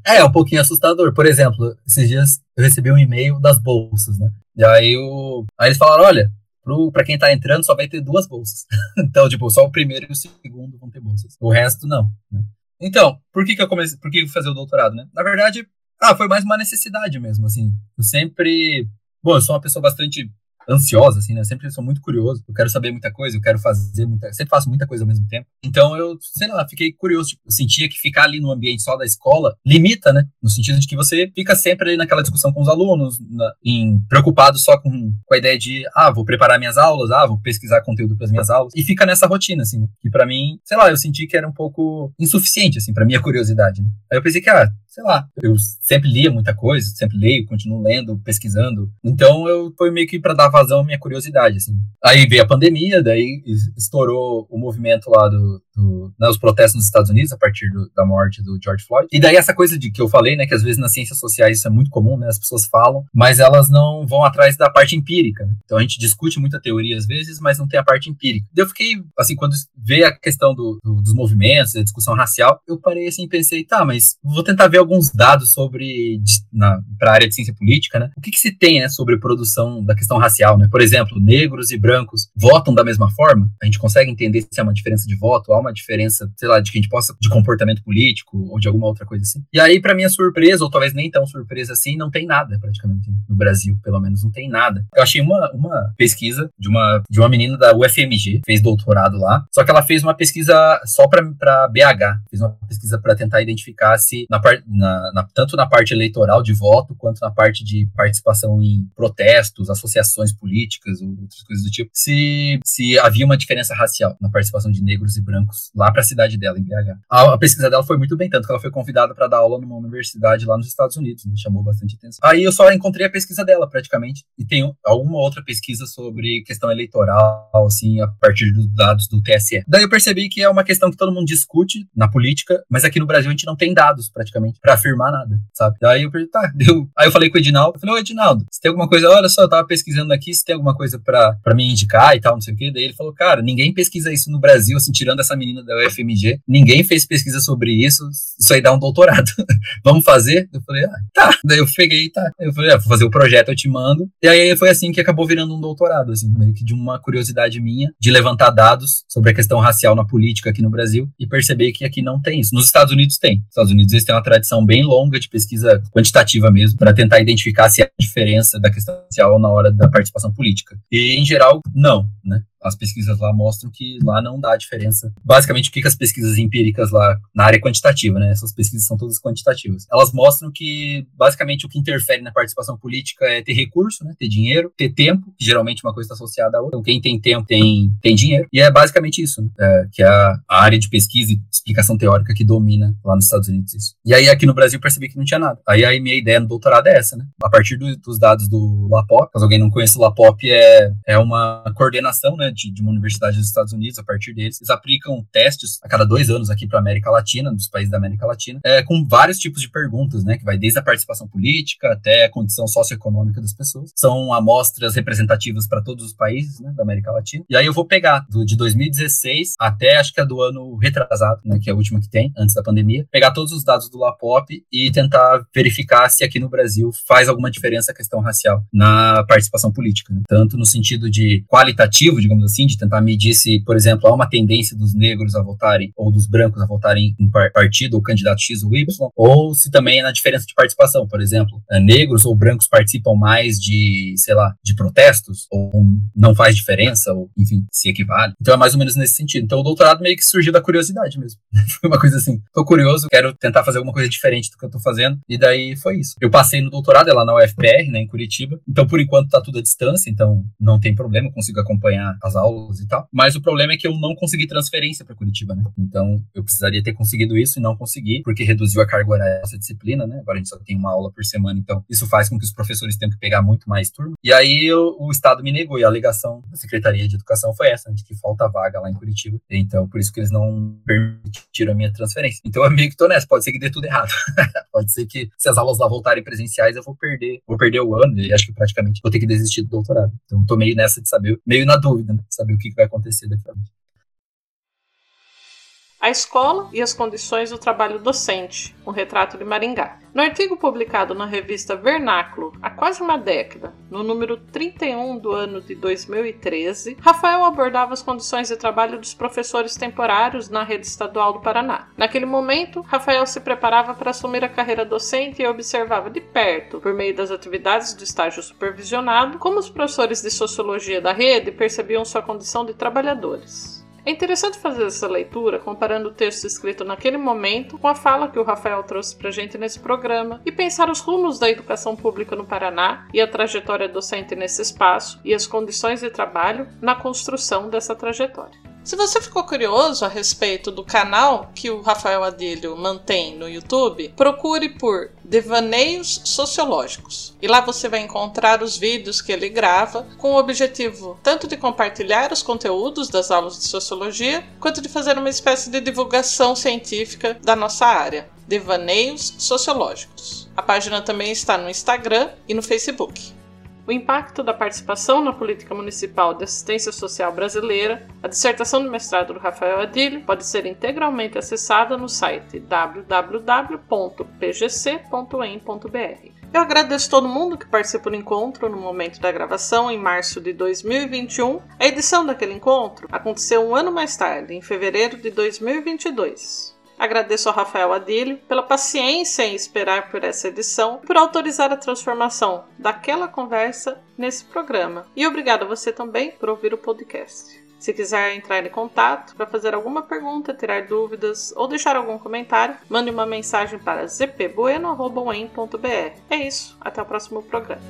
É, um pouquinho assustador. Por exemplo, esses dias eu recebi um e-mail das bolsas, né? E aí, eu, aí eles falaram, olha, para quem tá entrando só vai ter duas bolsas. então, tipo, só o primeiro e o segundo vão ter bolsas. O resto não. Né? Então, por que que eu comecei, por que fazer o doutorado, né? Na verdade, ah, foi mais uma necessidade mesmo, assim. Eu sempre, bom, eu sou uma pessoa bastante ansiosa, assim, né? Eu sempre sou muito curioso, eu quero saber muita coisa, eu quero fazer muita, sempre faço muita coisa ao mesmo tempo. Então eu, sei lá, fiquei curioso, tipo, eu sentia que ficar ali no ambiente só da escola limita, né? No sentido de que você fica sempre ali naquela discussão com os alunos, na, em, preocupado só com, com a ideia de, ah, vou preparar minhas aulas, ah, vou pesquisar conteúdo para as minhas aulas, e fica nessa rotina, assim, que para mim, sei lá, eu senti que era um pouco insuficiente, assim, para minha curiosidade, né? Aí eu pensei que, ah, sei lá, eu sempre lia muita coisa, sempre leio, continuo lendo, pesquisando. Então eu foi meio que para dar vazão à minha curiosidade, assim. Aí veio a pandemia, daí estourou o movimento lá do, do né, os protestos nos Estados Unidos a partir do, da morte do George Floyd. E daí essa coisa de que eu falei, né, que às vezes nas ciências sociais isso é muito comum, né, as pessoas falam, mas elas não vão atrás da parte empírica. Né? Então a gente discute muita teoria às vezes, mas não tem a parte empírica. Eu fiquei, assim, quando veio a questão do, do, dos movimentos, da discussão racial, eu parei assim e pensei, tá, mas vou tentar ver alguns dados sobre para a área de ciência política, né? O que, que se tem, né, sobre produção da questão racial, né? Por exemplo, negros e brancos votam da mesma forma? A gente consegue entender se há uma diferença de voto, uma diferença, sei lá, de que a gente possa de comportamento político ou de alguma outra coisa assim. E aí, para minha surpresa, ou talvez nem tão surpresa assim, não tem nada praticamente né? no Brasil, pelo menos não tem nada. Eu achei uma, uma pesquisa de uma de uma menina da UFMG, fez doutorado lá, só que ela fez uma pesquisa só para BH, fez uma pesquisa para tentar identificar se na, na na, tanto na parte eleitoral de voto, quanto na parte de participação em protestos, associações políticas ou outras coisas do tipo, se, se havia uma diferença racial na participação de negros e brancos lá para a cidade dela, em BH. A, a, pesquisa dela foi muito bem, tanto que ela foi convidada para dar aula numa universidade lá nos Estados Unidos, me chamou bastante atenção. Aí eu só encontrei a pesquisa dela, praticamente, e tem alguma outra pesquisa sobre questão eleitoral, assim, a partir dos dados do TSE. Daí eu percebi que é uma questão que todo mundo discute na política, mas aqui no Brasil a gente não tem dados, praticamente, para afirmar nada, sabe? Aí eu perguntei, tá, deu. Aí eu falei com o Edinaldo, eu falei, ô Edinaldo, se tem alguma coisa, olha só, eu tava pesquisando aqui, se tem alguma coisa pra me indicar e tal, não sei o quê. Daí ele falou, cara, ninguém pesquisa isso no Brasil, assim, tirando essa menina da UFMG, ninguém fez pesquisa sobre isso, isso aí dá um doutorado. Vamos fazer? Eu falei, ah, tá. Daí eu peguei, tá. Eu falei, ah, vou fazer o projeto, eu te mando. E aí foi assim que acabou virando um doutorado, assim, meio que de uma curiosidade minha de levantar dados sobre a questão racial na política aqui no Brasil e perceber que aqui não tem isso. Nos Estados Unidos tem. Nos Estados Unidos eles têm uma tradição bem longa de pesquisa quantitativa mesmo, para tentar identificar se há diferença da questão social na hora da participação política. E, em geral, não, né? As pesquisas lá mostram que lá não dá diferença. Basicamente, o que, que as pesquisas empíricas lá, na área quantitativa, né? Essas pesquisas são todas quantitativas. Elas mostram que, basicamente, o que interfere na participação política é ter recurso, né? Ter dinheiro, ter tempo, que geralmente uma coisa está associada à outra. Então, quem tem tempo tem, tem dinheiro. E é basicamente isso, né? É, que é a, área de pesquisa e explicação teórica que domina lá nos Estados Unidos isso. E aí, aqui no Brasil, percebi que não tinha nada. Aí, a minha ideia no doutorado é essa, né? A partir do, dos dados do LAPOP, caso alguém não conheça o LAPOP, é, é uma coordenação, né? De, uma universidade dos Estados Unidos, a partir deles. Eles aplicam testes a cada dois anos aqui para a América Latina, dos países da América Latina, é, com vários tipos de perguntas, né? Que vai desde a participação política até a condição socioeconômica das pessoas. São amostras representativas para todos os países né, da América Latina. E aí eu vou pegar do, de 2016 até acho que é do ano retrasado, né? Que é a última que tem, antes da pandemia, pegar todos os dados do LAPOP e tentar verificar se aqui no Brasil faz alguma diferença a questão racial na participação política. Né? Tanto no sentido de qualitativo, digamos assim, de tentar medir se, por exemplo, há uma tendência dos negros a votarem ou dos brancos a votarem em partido ou candidato X ou Y, ou se também é na diferença de participação, por exemplo, é, negros ou brancos participam mais de, sei lá, de protestos ou não faz diferença ou, enfim, se equivale. Então é mais ou menos nesse sentido. Então o doutorado meio que surgiu da curiosidade mesmo. foi uma coisa assim, tô curioso, quero tentar fazer alguma coisa diferente do que eu tô fazendo e daí foi isso. Eu passei no doutorado é lá na UFPR, né, em Curitiba. Então por enquanto tá tudo à distância, então não tem problema, consigo acompanhar acompanhar as aulas e tal. Mas o problema é que eu não consegui transferência para Curitiba, né? Então eu precisaria ter conseguido isso e não consegui, porque reduziu a carga horária dessa disciplina, né? Agora a gente só tem uma aula por semana, então isso faz com que os professores tenham que pegar muito mais turma. E aí eu, o Estado me negou e a alegação da Secretaria de Educação foi essa, né, de que falta vaga lá em Curitiba. Então por isso que eles não permitiram a minha transferência. Então eu meio que tô nessa, pode ser que dê tudo errado. pode ser que se as aulas lá voltarem presenciais eu vou perder, vou perder o ano e acho que praticamente vou ter que desistir do doutorado. Então tô meio nessa de saber, meio na dúvida, né, saber o que, vai acontecer daqui a frente a escola e as condições do trabalho docente, um retrato de Maringá. No artigo publicado na revista Vernáculo há quase uma década, no número 31 do ano de 2013, Rafael abordava as condições de trabalho dos professores temporários na rede estadual do Paraná. Naquele momento, Rafael se preparava para assumir a carreira docente e observava de perto, por meio das atividades do estágio supervisionado, como os professores de sociologia da rede percebiam sua condição de trabalhadores. É interessante fazer essa leitura comparando o texto escrito naquele momento com a fala que o Rafael trouxe para gente nesse programa e pensar os rumos da educação pública no Paraná e a trajetória docente nesse espaço e as condições de trabalho na construção dessa trajetória. Se você ficou curioso a respeito do canal que o Rafael Adilho mantém no YouTube, procure por Devaneios Sociológicos. E lá você vai encontrar os vídeos que ele grava com o objetivo tanto de compartilhar os conteúdos das aulas de sociologia, quanto de fazer uma espécie de divulgação científica da nossa área. Devaneios Sociológicos. A página também está no Instagram e no Facebook. O impacto da participação na política municipal de assistência social brasileira, a dissertação de mestrado do Rafael Adilho, pode ser integralmente acessada no site www.pgc.em.br. Eu agradeço todo mundo que participou do encontro no momento da gravação, em março de 2021. A edição daquele encontro aconteceu um ano mais tarde, em fevereiro de 2022. Agradeço ao Rafael Adilho pela paciência em esperar por essa edição por autorizar a transformação daquela conversa nesse programa. E obrigado a você também por ouvir o podcast. Se quiser entrar em contato para fazer alguma pergunta, tirar dúvidas ou deixar algum comentário, mande uma mensagem para zpbueno.br. É isso, até o próximo programa.